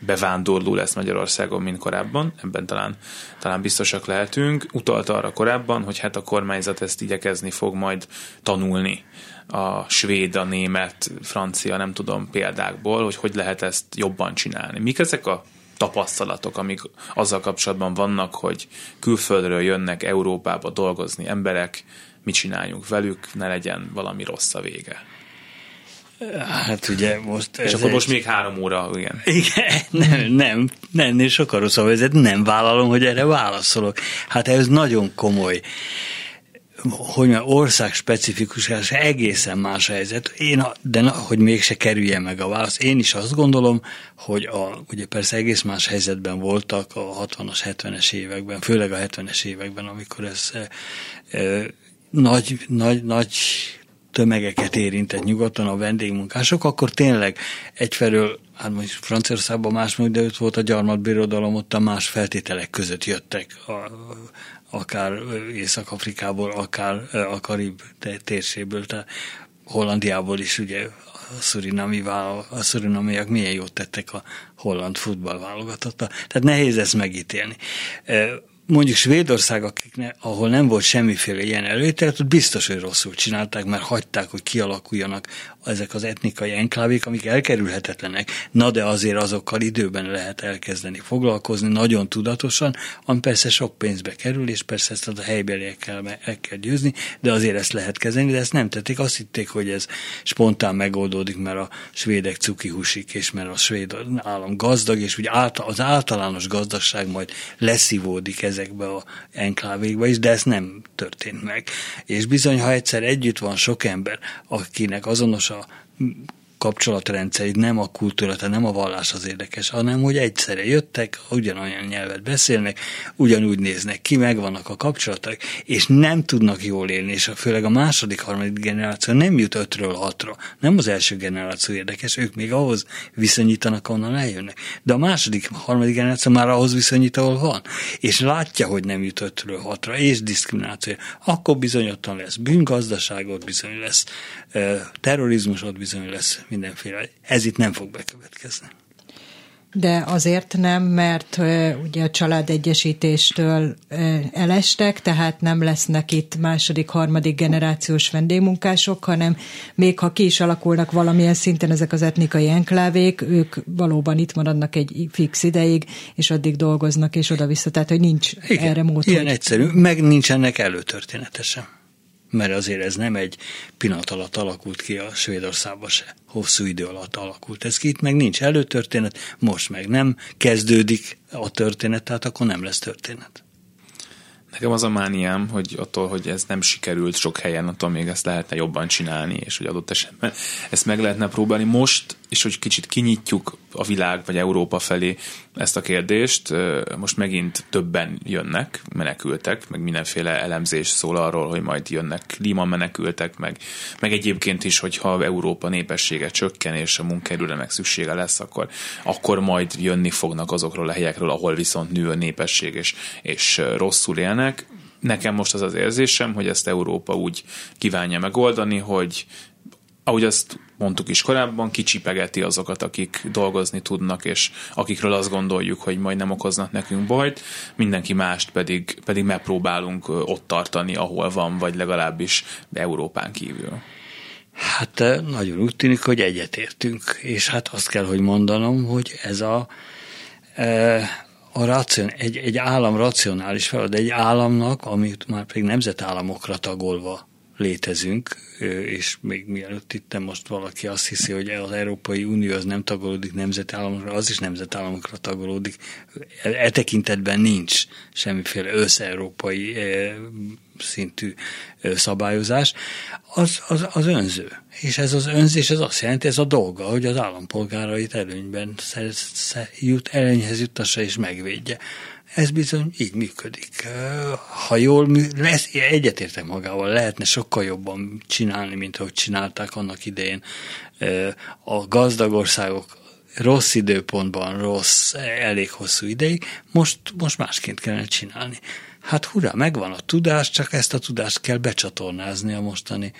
Speaker 2: bevándorló lesz Magyarországon, mint korábban, ebben talán, talán biztosak lehetünk. Utalta arra korábban, hogy hát a kormányzat ezt igyekezni fog majd tanulni a svéd, a német, francia, nem tudom példákból, hogy hogy lehet ezt jobban csinálni. Mik ezek a tapasztalatok, amik azzal kapcsolatban vannak, hogy külföldről jönnek Európába dolgozni emberek, mit csináljunk velük, ne legyen valami rossz a vége.
Speaker 3: Hát ugye most...
Speaker 2: És akkor egy... most még három óra, igen.
Speaker 3: Igen, nem, nem, nem, sokkal rosszabb ez, nem vállalom, hogy erre válaszolok. Hát ez nagyon komoly hogy már ország specifikus, egészen más helyzet. Én, de na, hogy mégse kerüljen meg a válasz, én is azt gondolom, hogy a, ugye persze egész más helyzetben voltak a 60-as, 70-es években, főleg a 70-es években, amikor ez e, nagy, nagy, nagy tömegeket érintett nyugaton a vendégmunkások, akkor tényleg egyfelől, hát most Franciaországban más de ott volt a gyarmatbirodalom, ott a más feltételek között jöttek a, akár Észak-Afrikából, akár a Karib térségből, tehát Hollandiából is ugye a szurinami, a szurinamiak milyen jót tettek a holland futballválogatotta. Tehát nehéz ezt megítélni mondjuk Svédország, akikne, ahol nem volt semmiféle ilyen előítélet, ott biztos, hogy rosszul csinálták, mert hagyták, hogy kialakuljanak ezek az etnikai enklávék, amik elkerülhetetlenek, na de azért azokkal időben lehet elkezdeni foglalkozni, nagyon tudatosan, ami persze sok pénzbe kerül, és persze ezt a helybeliekkel el kell győzni, de azért ezt lehet kezelni, de ezt nem tették, azt hitték, hogy ez spontán megoldódik, mert a svédek cuki húsik, és mert a svéd állam gazdag, és úgy az általános gazdaság majd leszívódik ezekbe a enklávékba is, de ez nem történt meg. És bizony, ha egyszer együtt van sok ember, akinek azonos a kapcsolatrendszerid, nem a kultúra, tehát nem a vallás az érdekes, hanem hogy egyszerre jöttek, ugyanolyan nyelvet beszélnek, ugyanúgy néznek ki, megvannak a kapcsolatok, és nem tudnak jól élni, és főleg a második, harmadik generáció nem jut ötről hatra. Nem az első generáció érdekes, ők még ahhoz viszonyítanak, onnan eljönnek. De a második, harmadik generáció már ahhoz viszonyít, ahol van. És látja, hogy nem jut ötről hatra, és diszkrimináció. Akkor bizonyottan lesz bűngazdaságot, bizony lesz terrorizmus, ott bizony lesz mindenféle. Ez itt nem fog bekövetkezni.
Speaker 4: de azért nem, mert ugye a családegyesítéstől elestek, tehát nem lesznek itt második, harmadik generációs vendégmunkások, hanem még ha ki is alakulnak valamilyen szinten ezek az etnikai enklávék, ők valóban itt maradnak egy fix ideig, és addig dolgoznak, és oda-vissza, tehát hogy nincs Igen, erre mód.
Speaker 3: Ilyen egyszerű, meg nincsenek előtörténete sem mert azért ez nem egy pillanat alatt alakult ki a Svédországban se. Hosszú idő alatt alakult ez ki, itt meg nincs előtörténet, most meg nem kezdődik a történet, tehát akkor nem lesz történet.
Speaker 2: Nekem az a mániám, hogy attól, hogy ez nem sikerült sok helyen, attól még ezt lehetne jobban csinálni, és hogy adott esetben ezt meg lehetne próbálni most, és hogy kicsit kinyitjuk a világ vagy Európa felé ezt a kérdést. Most megint többen jönnek, menekültek, meg mindenféle elemzés szól arról, hogy majd jönnek klímamenekültek, meg, meg egyébként is, hogyha Európa népessége csökken, és a munkaerőre meg szüksége lesz, akkor, akkor majd jönni fognak azokról a helyekről, ahol viszont nő a népesség, és, és rosszul élnek. Nekem most az az érzésem, hogy ezt Európa úgy kívánja megoldani, hogy ahogy azt mondtuk is korábban, kicsipegeti azokat, akik dolgozni tudnak, és akikről azt gondoljuk, hogy majd nem okoznak nekünk bajt, mindenki mást pedig, pedig megpróbálunk ott tartani, ahol van, vagy legalábbis Európán kívül.
Speaker 3: Hát nagyon úgy tűnik, hogy egyetértünk, és hát azt kell, hogy mondanom, hogy ez a, a racion, egy, egy állam racionális feladat, egy államnak, amit már pedig nemzetállamokra tagolva létezünk, és még mielőtt itt most valaki azt hiszi, hogy az Európai Unió az nem tagolódik nemzetállamokra, az is nemzetállamokra tagolódik. E tekintetben nincs semmiféle összeurópai szintű szabályozás, az, az, az önző. És ez az önzés, ez azt jelenti, ez a dolga, hogy az állampolgárait előnyben jut, előnyhez juttassa és megvédje. Ez bizony így működik. Ha jól lesz, egyetértek magával, lehetne sokkal jobban csinálni, mint ahogy csinálták annak idején. A gazdag országok rossz időpontban, rossz, elég hosszú ideig, most, most másként kellene csinálni. Hát hurrá, megvan a tudás, csak ezt a tudást kell becsatornázni a mostani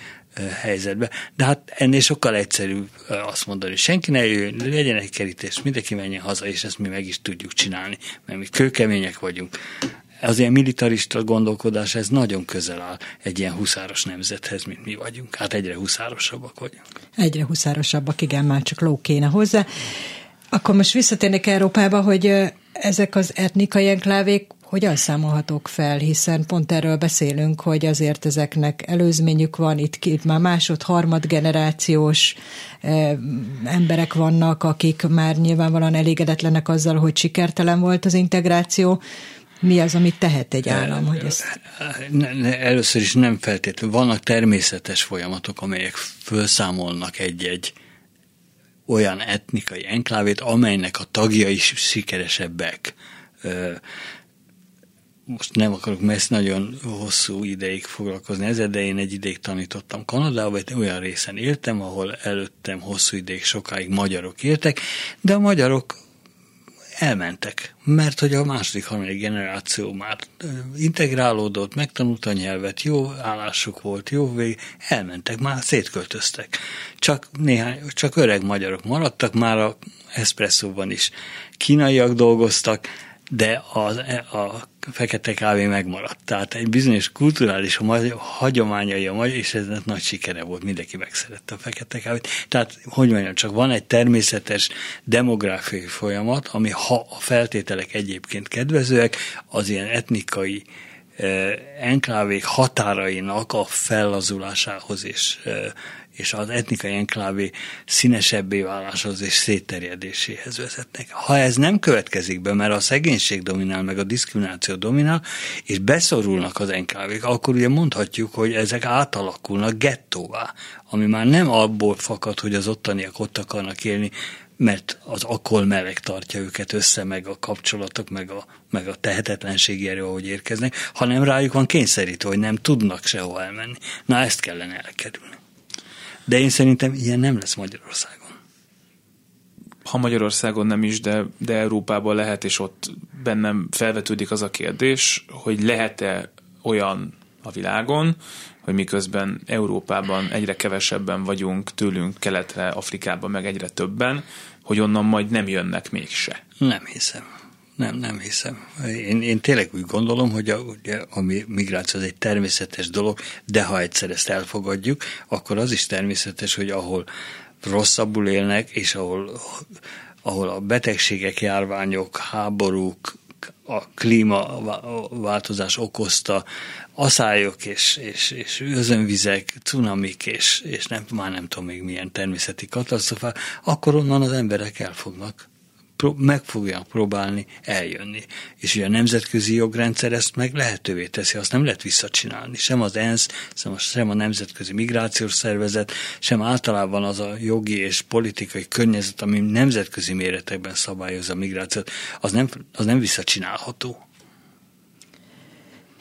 Speaker 3: helyzetbe. De hát ennél sokkal egyszerűbb azt mondani, hogy senki ne jöjjön, legyen egy kerítés, mindenki menjen haza, és ezt mi meg is tudjuk csinálni, mert mi kőkemények vagyunk. Az ilyen militarista gondolkodás, ez nagyon közel áll egy ilyen huszáros nemzethez, mint mi vagyunk. Hát egyre huszárosabbak vagyunk.
Speaker 4: Egyre huszárosabbak, igen, már csak ló kéne hozzá. Akkor most visszatérnék Európába, hogy ezek az etnikai enklávék hogyan számolhatók fel, hiszen pont erről beszélünk, hogy azért ezeknek előzményük van, itt, itt már másod, harmad generációs eh, emberek vannak, akik már nyilvánvalóan elégedetlenek azzal, hogy sikertelen volt az integráció. Mi az, amit tehet egy állam? Hogy ezt...
Speaker 3: Először is nem feltétlenül. Vannak természetes folyamatok, amelyek felszámolnak egy-egy olyan etnikai enklávét, amelynek a tagjai is sikeresebbek most nem akarok messze nagyon hosszú ideig foglalkozni ezzel, de én egy ideig tanítottam Kanadában, egy olyan részen éltem, ahol előttem hosszú ideig sokáig magyarok éltek, de a magyarok elmentek, mert hogy a második, harmadik generáció már integrálódott, megtanulta a nyelvet, jó állásuk volt, jó vég, elmentek, már szétköltöztek. Csak néhány, csak öreg magyarok maradtak, már a eszpresszóban is kínaiak dolgoztak, de a, a fekete kávé megmaradt. Tehát egy bizonyos kulturális hagyományai a magyar, és ez nagy sikere volt, mindenki megszerette a fekete kávét. Tehát, hogy mondjam, csak van egy természetes demográfiai folyamat, ami ha a feltételek egyébként kedvezőek, az ilyen etnikai eh, enklávék határainak a fellazulásához és és az etnikai enklávé színesebbé váláshoz és szétterjedéséhez vezetnek. Ha ez nem következik be, mert a szegénység dominál, meg a diszkrimináció dominál, és beszorulnak az enklávék, akkor ugye mondhatjuk, hogy ezek átalakulnak gettóvá, ami már nem abból fakad, hogy az ottaniak ott akarnak élni, mert az akkor meleg tartja őket össze, meg a kapcsolatok, meg a, meg a tehetetlenségi erő, ahogy érkeznek, hanem rájuk van kényszerítve, hogy nem tudnak sehova elmenni. Na ezt kellene elkerülni. De én szerintem ilyen nem lesz Magyarországon.
Speaker 2: Ha Magyarországon nem is, de, de Európában lehet, és ott bennem felvetődik az a kérdés, hogy lehet-e olyan a világon, hogy miközben Európában egyre kevesebben vagyunk, tőlünk keletre, Afrikában meg egyre többen, hogy onnan majd nem jönnek mégse.
Speaker 3: Nem hiszem. Nem, nem hiszem. Én, én tényleg úgy gondolom, hogy a, ugye, a migráció az egy természetes dolog, de ha egyszer ezt elfogadjuk, akkor az is természetes, hogy ahol rosszabbul élnek, és ahol, ahol a betegségek, járványok, háborúk, a klímaváltozás okozta aszályok és, és, és özönvizek, cunamik és, és nem, már nem tudom még milyen természeti katasztrofák, akkor onnan az emberek elfognak meg fogják próbálni eljönni. És ugye a nemzetközi jogrendszer ezt meg lehetővé teszi, azt nem lehet visszacsinálni. Sem az ENSZ, sem a Nemzetközi Migrációs Szervezet, sem általában az a jogi és politikai környezet, ami nemzetközi méretekben szabályozza a migrációt, az nem, az nem visszacsinálható.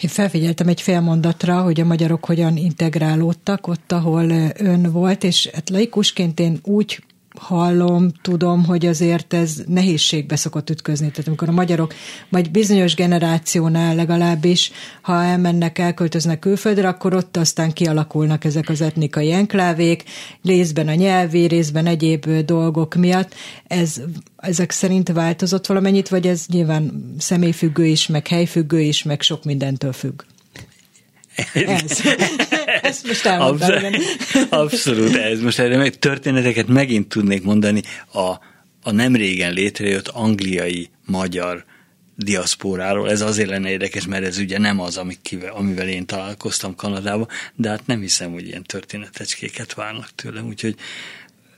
Speaker 4: Én felfigyeltem egy fél mondatra, hogy a magyarok hogyan integrálódtak ott, ahol ön volt, és hát laikusként én úgy hallom, tudom, hogy azért ez nehézségbe szokott ütközni. Tehát amikor a magyarok, vagy bizonyos generációnál legalábbis, ha elmennek, elköltöznek külföldre, akkor ott aztán kialakulnak ezek az etnikai enklávék, részben a nyelvi, részben egyéb dolgok miatt. Ez, ezek szerint változott valamennyit, vagy ez nyilván személyfüggő is, meg helyfüggő is, meg sok mindentől függ?
Speaker 3: Ez. Ezt most abszolút, abszolút ez. Most erre meg történeteket megint tudnék mondani. A, a nem régen létrejött angliai magyar diaszpóráról. Ez azért lenne érdekes, mert ez ugye nem az, amivel én találkoztam Kanadában, de hát nem hiszem, hogy ilyen történetecskéket várnak tőlem, úgyhogy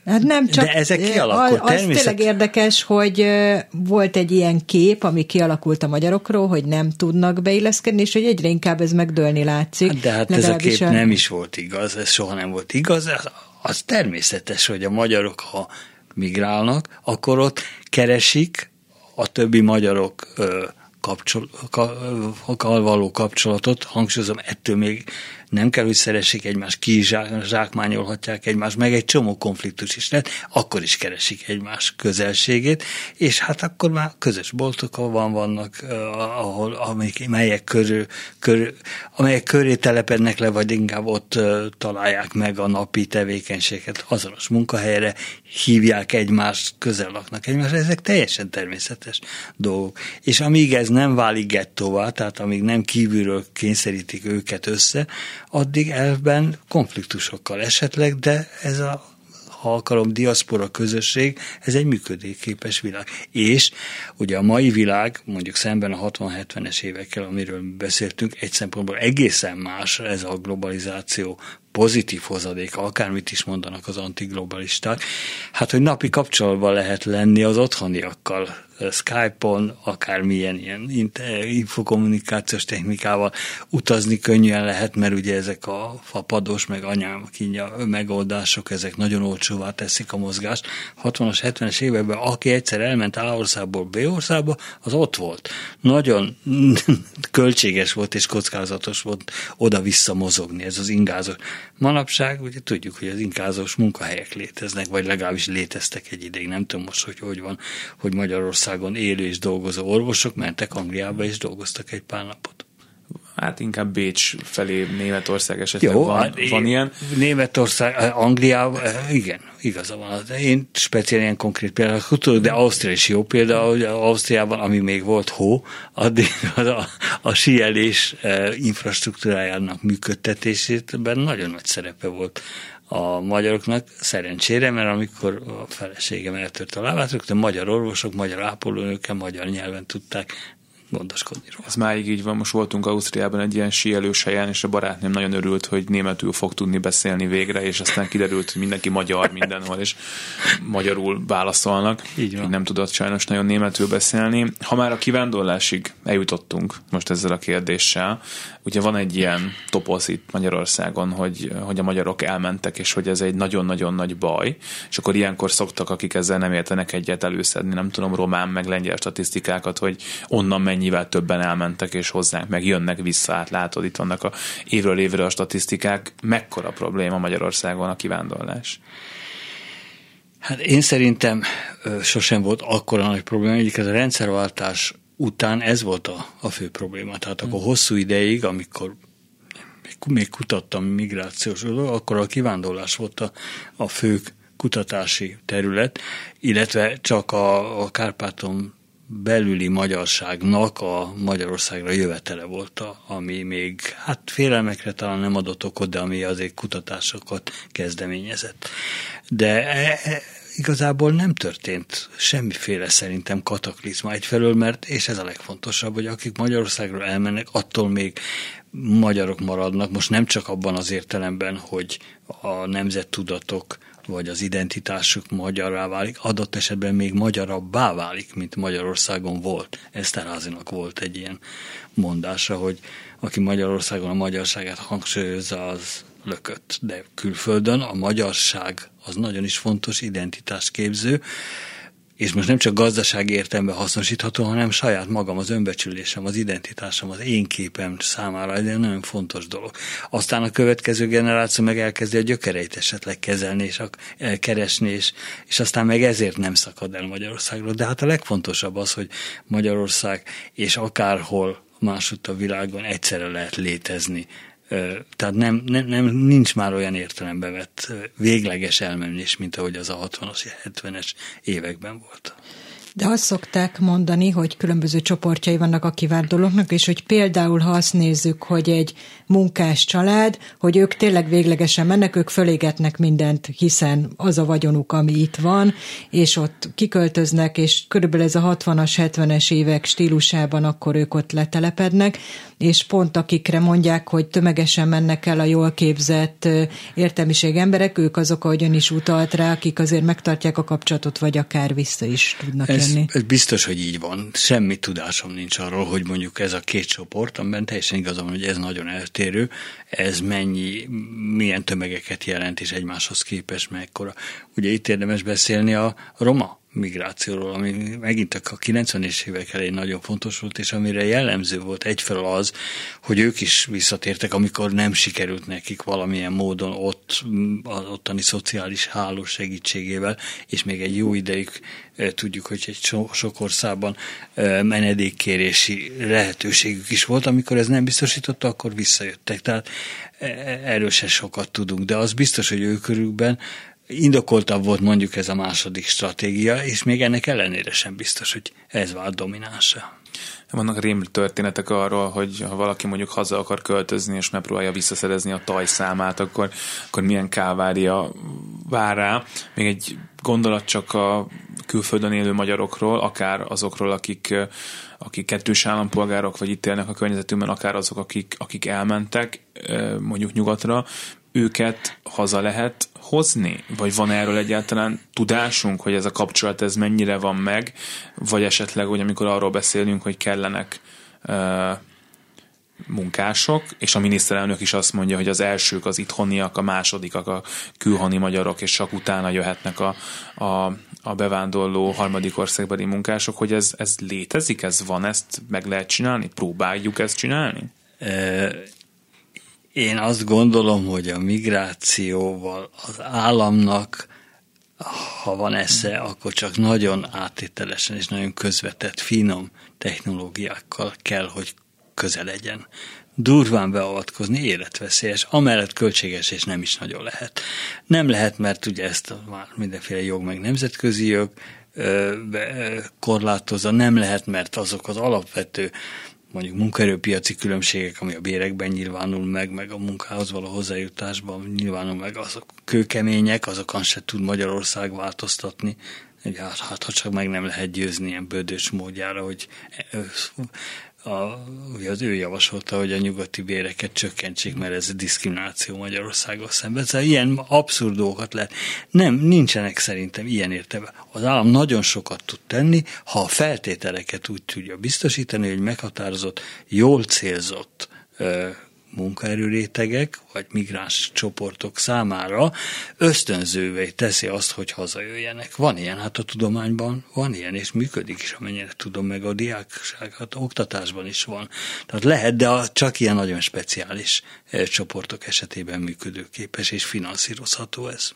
Speaker 4: Hát nem csak,
Speaker 3: De ezek kialakult,
Speaker 4: az természet... tényleg érdekes, hogy volt egy ilyen kép, ami kialakult a magyarokról, hogy nem tudnak beilleszkedni, és hogy egyre inkább ez megdőlni látszik.
Speaker 3: Hát de hát ez a kép a... nem is volt igaz, ez soha nem volt igaz. Az, az természetes, hogy a magyarok, ha migrálnak, akkor ott keresik a többi magyarok kapcsol, ka, való kapcsolatot, hangsúlyozom, ettől még nem kell, hogy szeressék egymást, kizsákmányolhatják egymást, meg egy csomó konfliktus is lehet, akkor is keresik egymás közelségét, és hát akkor már közös boltokban vannak, ahol, amelyek, melyek körül, körül, amelyek köré telepednek le, vagy inkább ott találják meg a napi tevékenységet azonos munkahelyre, hívják egymást, közel laknak egymásra, ezek teljesen természetes dolgok. És amíg ez nem válik gettóvá, tehát amíg nem kívülről kényszerítik őket össze, addig elvben konfliktusokkal esetleg, de ez a ha akarom, diaszpora közösség, ez egy működőképes világ. És ugye a mai világ, mondjuk szemben a 60-70-es évekkel, amiről beszéltünk, egy szempontból egészen más ez a globalizáció pozitív hozadék, akármit is mondanak az antiglobalisták, hát hogy napi kapcsolatban lehet lenni az otthoniakkal, Skype-on, akármilyen ilyen infokommunikációs technikával utazni könnyen lehet, mert ugye ezek a fapados, meg anyám kínja megoldások, ezek nagyon olcsóvá teszik a mozgást. 60-as, 70-es években, aki egyszer elment A országból B országba, az ott volt. Nagyon költséges volt és kockázatos volt oda-vissza mozogni, ez az ingázós. Manapság ugye tudjuk, hogy az ingázós munkahelyek léteznek, vagy legalábbis léteztek egy ideig, nem tudom most, hogy hogy van, hogy Magyarország Magyarországon élő és dolgozó orvosok mentek Angliába és dolgoztak egy pár napot.
Speaker 2: Hát inkább Bécs felé Németország esetleg Jó, van, hát van ilyen.
Speaker 3: Németország, Angliában, igen, igaza van. Én speciál ilyen konkrét például tudok, de Ausztria is jó példa, hogy Ausztriában, ami még volt hó, addig a, a, a síelés eh, infrastruktúrájának működtetésében nagyon nagy szerepe volt a magyaroknak szerencsére, mert amikor a feleségem eltört a lábát, rögtön magyar orvosok, magyar ápolónőkkel, magyar nyelven tudták gondoskodni róla.
Speaker 2: Ez máig így van, most voltunk Ausztriában egy ilyen síelős helyen, és a barátném nagyon örült, hogy németül fog tudni beszélni végre, és aztán kiderült, hogy mindenki magyar mindenhol, és magyarul válaszolnak. Így van. Nem tudott sajnos nagyon németül beszélni. Ha már a kivándorlásig eljutottunk most ezzel a kérdéssel, ugye van egy ilyen toposz itt Magyarországon, hogy, hogy a magyarok elmentek, és hogy ez egy nagyon-nagyon nagy baj, és akkor ilyenkor szoktak, akik ezzel nem értenek egyet előszedni, nem tudom, román meg lengyel statisztikákat, hogy onnan mennyivel többen elmentek, és hozzánk meg jönnek vissza, hát látod, itt vannak a évről évre a statisztikák, mekkora probléma Magyarországon a kivándorlás?
Speaker 3: Hát én szerintem sosem volt akkora nagy probléma, egyik ez a rendszerváltás után ez volt a, a fő probléma. Tehát akkor hm. hosszú ideig, amikor még kutattam migrációs, akkor a kivándorlás volt a, a fő kutatási terület, illetve csak a, a Kárpáton belüli magyarságnak a Magyarországra jövetele volt, ami még hát félelmekre talán nem adott okot, de ami azért kutatásokat kezdeményezett. De e, e, igazából nem történt semmiféle szerintem kataklizma egyfelől, mert, és ez a legfontosabb, hogy akik Magyarországra elmennek, attól még magyarok maradnak, most nem csak abban az értelemben, hogy a nemzettudatok vagy az identitásuk magyarrá válik, adott esetben még magyarabbá válik, mint Magyarországon volt. Eszterházinak volt egy ilyen mondása, hogy aki Magyarországon a magyarságát hangsúlyozza, az lökött. De külföldön a magyarság az nagyon is fontos identitásképző, és most nem csak gazdasági értelemben hasznosítható, hanem saját magam, az önbecsülésem, az identitásom, az én képem számára egy nagyon fontos dolog. Aztán a következő generáció meg elkezdi a gyökereit esetleg kezelni és keresni, és, és aztán meg ezért nem szakad el Magyarországról. De hát a legfontosabb az, hogy Magyarország és akárhol másutt a világon egyszerre lehet létezni tehát nem, nem, nem, nincs már olyan értelembe vett végleges elmenés, mint ahogy az a 60-as, 70-es években volt.
Speaker 4: De azt szokták mondani, hogy különböző csoportjai vannak a kivándorlóknak, és hogy például, ha azt nézzük, hogy egy munkás család, hogy ők tényleg véglegesen mennek, ők fölégetnek mindent, hiszen az a vagyonuk, ami itt van, és ott kiköltöznek, és körülbelül ez a 60-as, 70-es évek stílusában akkor ők ott letelepednek, és pont akikre mondják, hogy tömegesen mennek el a jól képzett értelmiség emberek, ők azok, ahogy ön is utalt rá, akik azért megtartják a kapcsolatot, vagy akár vissza is tudnak
Speaker 3: ez, jönni. Ez biztos, hogy így van. Semmi tudásom nincs arról, hogy mondjuk ez a két csoport, amiben teljesen igazam, hogy ez nagyon eltérő, ez mennyi, milyen tömegeket jelent, és egymáshoz képest mekkora. Ugye itt érdemes beszélni a roma migrációról, ami megint a 90-es évek elején nagyon fontos volt, és amire jellemző volt egyfelől az, hogy ők is visszatértek, amikor nem sikerült nekik valamilyen módon ott az ottani szociális háló segítségével, és még egy jó ideig eh, tudjuk, hogy egy so, sok országban eh, menedékkérési lehetőségük is volt, amikor ez nem biztosította, akkor visszajöttek. Tehát eh, erről se sokat tudunk, de az biztos, hogy őkörükben indokoltabb volt mondjuk ez a második stratégia, és még ennek ellenére sem biztos, hogy ez vált dominánsa.
Speaker 2: Vannak rémlő történetek arról, hogy ha valaki mondjuk haza akar költözni, és megpróbálja visszaszerezni a tajszámát, akkor, akkor milyen kávária vár rá. Még egy gondolat csak a külföldön élő magyarokról, akár azokról, akik, akik kettős állampolgárok, vagy itt élnek a környezetünkben, akár azok, akik, akik elmentek mondjuk nyugatra, őket haza lehet hozni? Vagy van erről egyáltalán tudásunk, hogy ez a kapcsolat ez mennyire van meg, vagy esetleg, hogy amikor arról beszélünk, hogy kellenek uh, munkások, és a miniszterelnök is azt mondja, hogy az elsők az itthoniak, a másodikak a külhoni magyarok, és csak utána jöhetnek a, a, a bevándorló harmadik országbeli munkások, hogy ez, ez létezik, ez van, ezt meg lehet csinálni? Próbáljuk ezt csinálni?
Speaker 3: Én azt gondolom, hogy a migrációval az államnak, ha van esze, akkor csak nagyon áttételesen és nagyon közvetett, finom technológiákkal kell, hogy közel legyen. Durván beavatkozni életveszélyes, amellett költséges és nem is nagyon lehet. Nem lehet, mert ugye ezt már mindenféle jog, meg nemzetközi jog korlátozza, nem lehet, mert azok az alapvető mondjuk munkaerőpiaci különbségek, ami a bérekben nyilvánul meg, meg a munkához való hozzájutásban nyilvánul meg, azok kőkemények, azokon se tud Magyarország változtatni. Hát, hát ha csak meg nem lehet győzni ilyen bődös módjára, hogy a, ugye az ő javasolta, hogy a nyugati béreket csökkentsék, mert ez a diszkrimináció Magyarországon szemben. Szóval ilyen abszurd dolgokat lehet. Nem, nincsenek szerintem ilyen értelme. Az állam nagyon sokat tud tenni, ha a feltételeket úgy tudja biztosítani, hogy meghatározott, jól célzott munkaerőrétegek vagy migráns csoportok számára ösztönzővé teszi azt, hogy hazajöjjenek. Van ilyen, hát a tudományban van ilyen, és működik is, amennyire tudom, meg a diákság, oktatásban is van. Tehát lehet, de csak ilyen nagyon speciális eh, csoportok esetében működőképes és finanszírozható ez.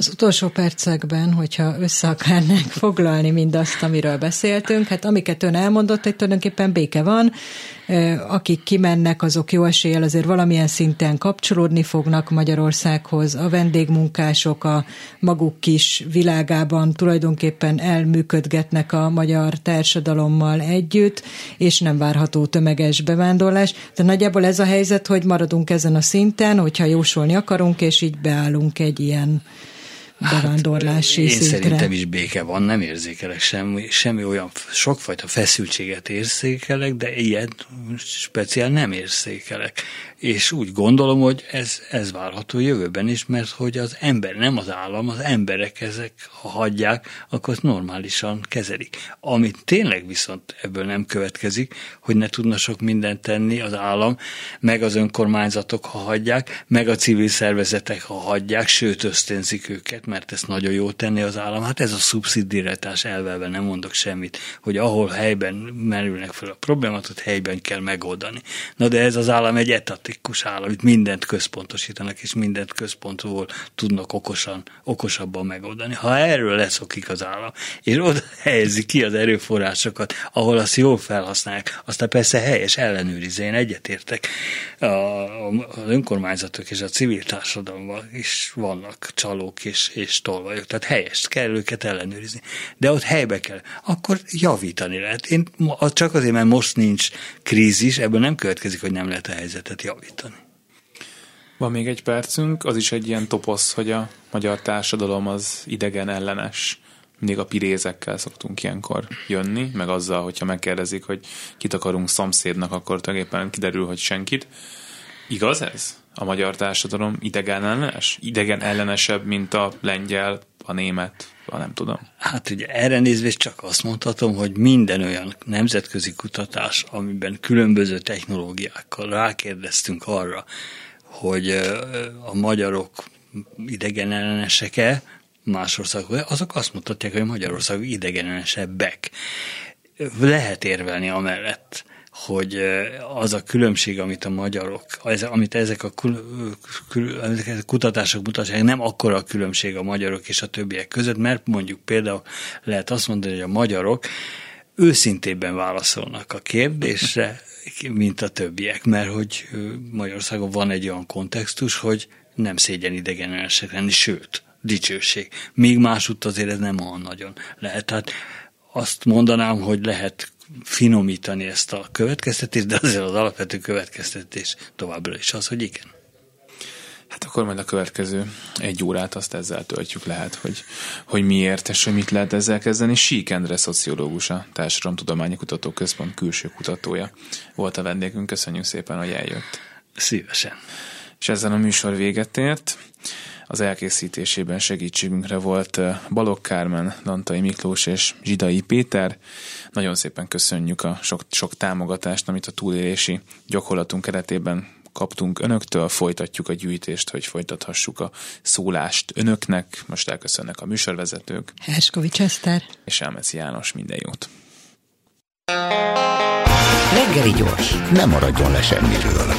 Speaker 4: Az utolsó percekben, hogyha össze akarnánk foglalni mindazt, amiről beszéltünk, hát amiket ön elmondott, hogy tulajdonképpen béke van, akik kimennek, azok jó eséllyel azért valamilyen szinten kapcsolódni fognak Magyarországhoz. A vendégmunkások a maguk kis világában tulajdonképpen elműködgetnek a magyar társadalommal együtt, és nem várható tömeges bevándorlás. De nagyjából ez a helyzet, hogy maradunk ezen a szinten, hogyha jósolni akarunk, és így beállunk egy ilyen bevándorlási hát,
Speaker 3: én szintre. szerintem is béke van, nem érzékelek semmi, semmi olyan sokfajta feszültséget érzékelek, de ilyen speciál nem érzékelek és úgy gondolom, hogy ez, ez várható jövőben is, mert hogy az ember, nem az állam, az emberek ezek, ha hagyják, akkor azt normálisan kezelik. Amit tényleg viszont ebből nem következik, hogy ne tudna sok mindent tenni az állam, meg az önkormányzatok, ha hagyják, meg a civil szervezetek, ha hagyják, sőt ösztönzik őket, mert ezt nagyon jó tenni az állam. Hát ez a szubszidiretás elvelve nem mondok semmit, hogy ahol helyben merülnek fel a problémát, ott helyben kell megoldani. Na de ez az állam egy etat statikus állam, itt mindent központosítanak, és mindent központból tudnak okosan, okosabban megoldani. Ha erről leszokik az állam, és oda helyezi ki az erőforrásokat, ahol azt jól felhasználják, aztán persze helyes ellenőrizze, én egyetértek. A, az önkormányzatok és a civil társadalomban is vannak csalók és, és tolvajok, tehát helyes, kell őket ellenőrizni. De ott helybe kell, akkor javítani lehet. Én csak azért, mert most nincs krízis, ebből nem következik, hogy nem lehet a helyzetet javítani.
Speaker 2: Van még egy percünk, az is egy ilyen toposz, hogy a magyar társadalom az idegen ellenes. Mindig a pirézekkel szoktunk ilyenkor jönni, meg azzal, hogyha megkérdezik, hogy kit akarunk szomszédnak, akkor tulajdonképpen kiderül, hogy senkit. Igaz ez? A magyar társadalom idegen ellenes? Idegen ellenesebb, mint a lengyel, a német, a nem tudom.
Speaker 3: Hát ugye erre nézve csak azt mondhatom, hogy minden olyan nemzetközi kutatás, amiben különböző technológiákkal rákérdeztünk arra, hogy a magyarok idegen ellenesek-e más országok, azok azt mutatják, hogy Magyarország idegenellenesebbek. Lehet érvelni amellett, hogy az a különbség, amit a magyarok, az, amit ezek a, kul, kul, ezek a kutatások mutatják, nem akkora a különbség a magyarok és a többiek között, mert mondjuk például lehet azt mondani, hogy a magyarok őszintében válaszolnak a kérdésre, mint a többiek, mert hogy Magyarországon van egy olyan kontextus, hogy nem szégyen idegenelesek lenni, sőt, dicsőség. Míg másútt azért ez nem olyan nagyon lehet. Tehát azt mondanám, hogy lehet finomítani ezt a következtetést, de azért az alapvető következtetés továbbra is az, hogy igen.
Speaker 2: Hát akkor majd a következő egy órát azt ezzel töltjük lehet, hogy, hogy miért és hogy mit lehet ezzel kezdeni. Sík Endre szociológus, a Társadalomtudományi Kutató Központ külső kutatója volt a vendégünk. Köszönjük szépen, hogy eljött.
Speaker 3: Szívesen.
Speaker 2: És ezzel a műsor véget ért. Az elkészítésében segítségünkre volt Balogh Kármen, Dantai Miklós és Zsidai Péter. Nagyon szépen köszönjük a sok, sok támogatást, amit a túlélési gyakorlatunk keretében kaptunk önöktől, folytatjuk a gyűjtést, hogy folytathassuk a szólást önöknek. Most elköszönnek a műsorvezetők.
Speaker 4: Herskovics Eszter.
Speaker 2: És Elmeci János, minden jót.
Speaker 1: Reggeli gyors, nem maradjon le semmiről.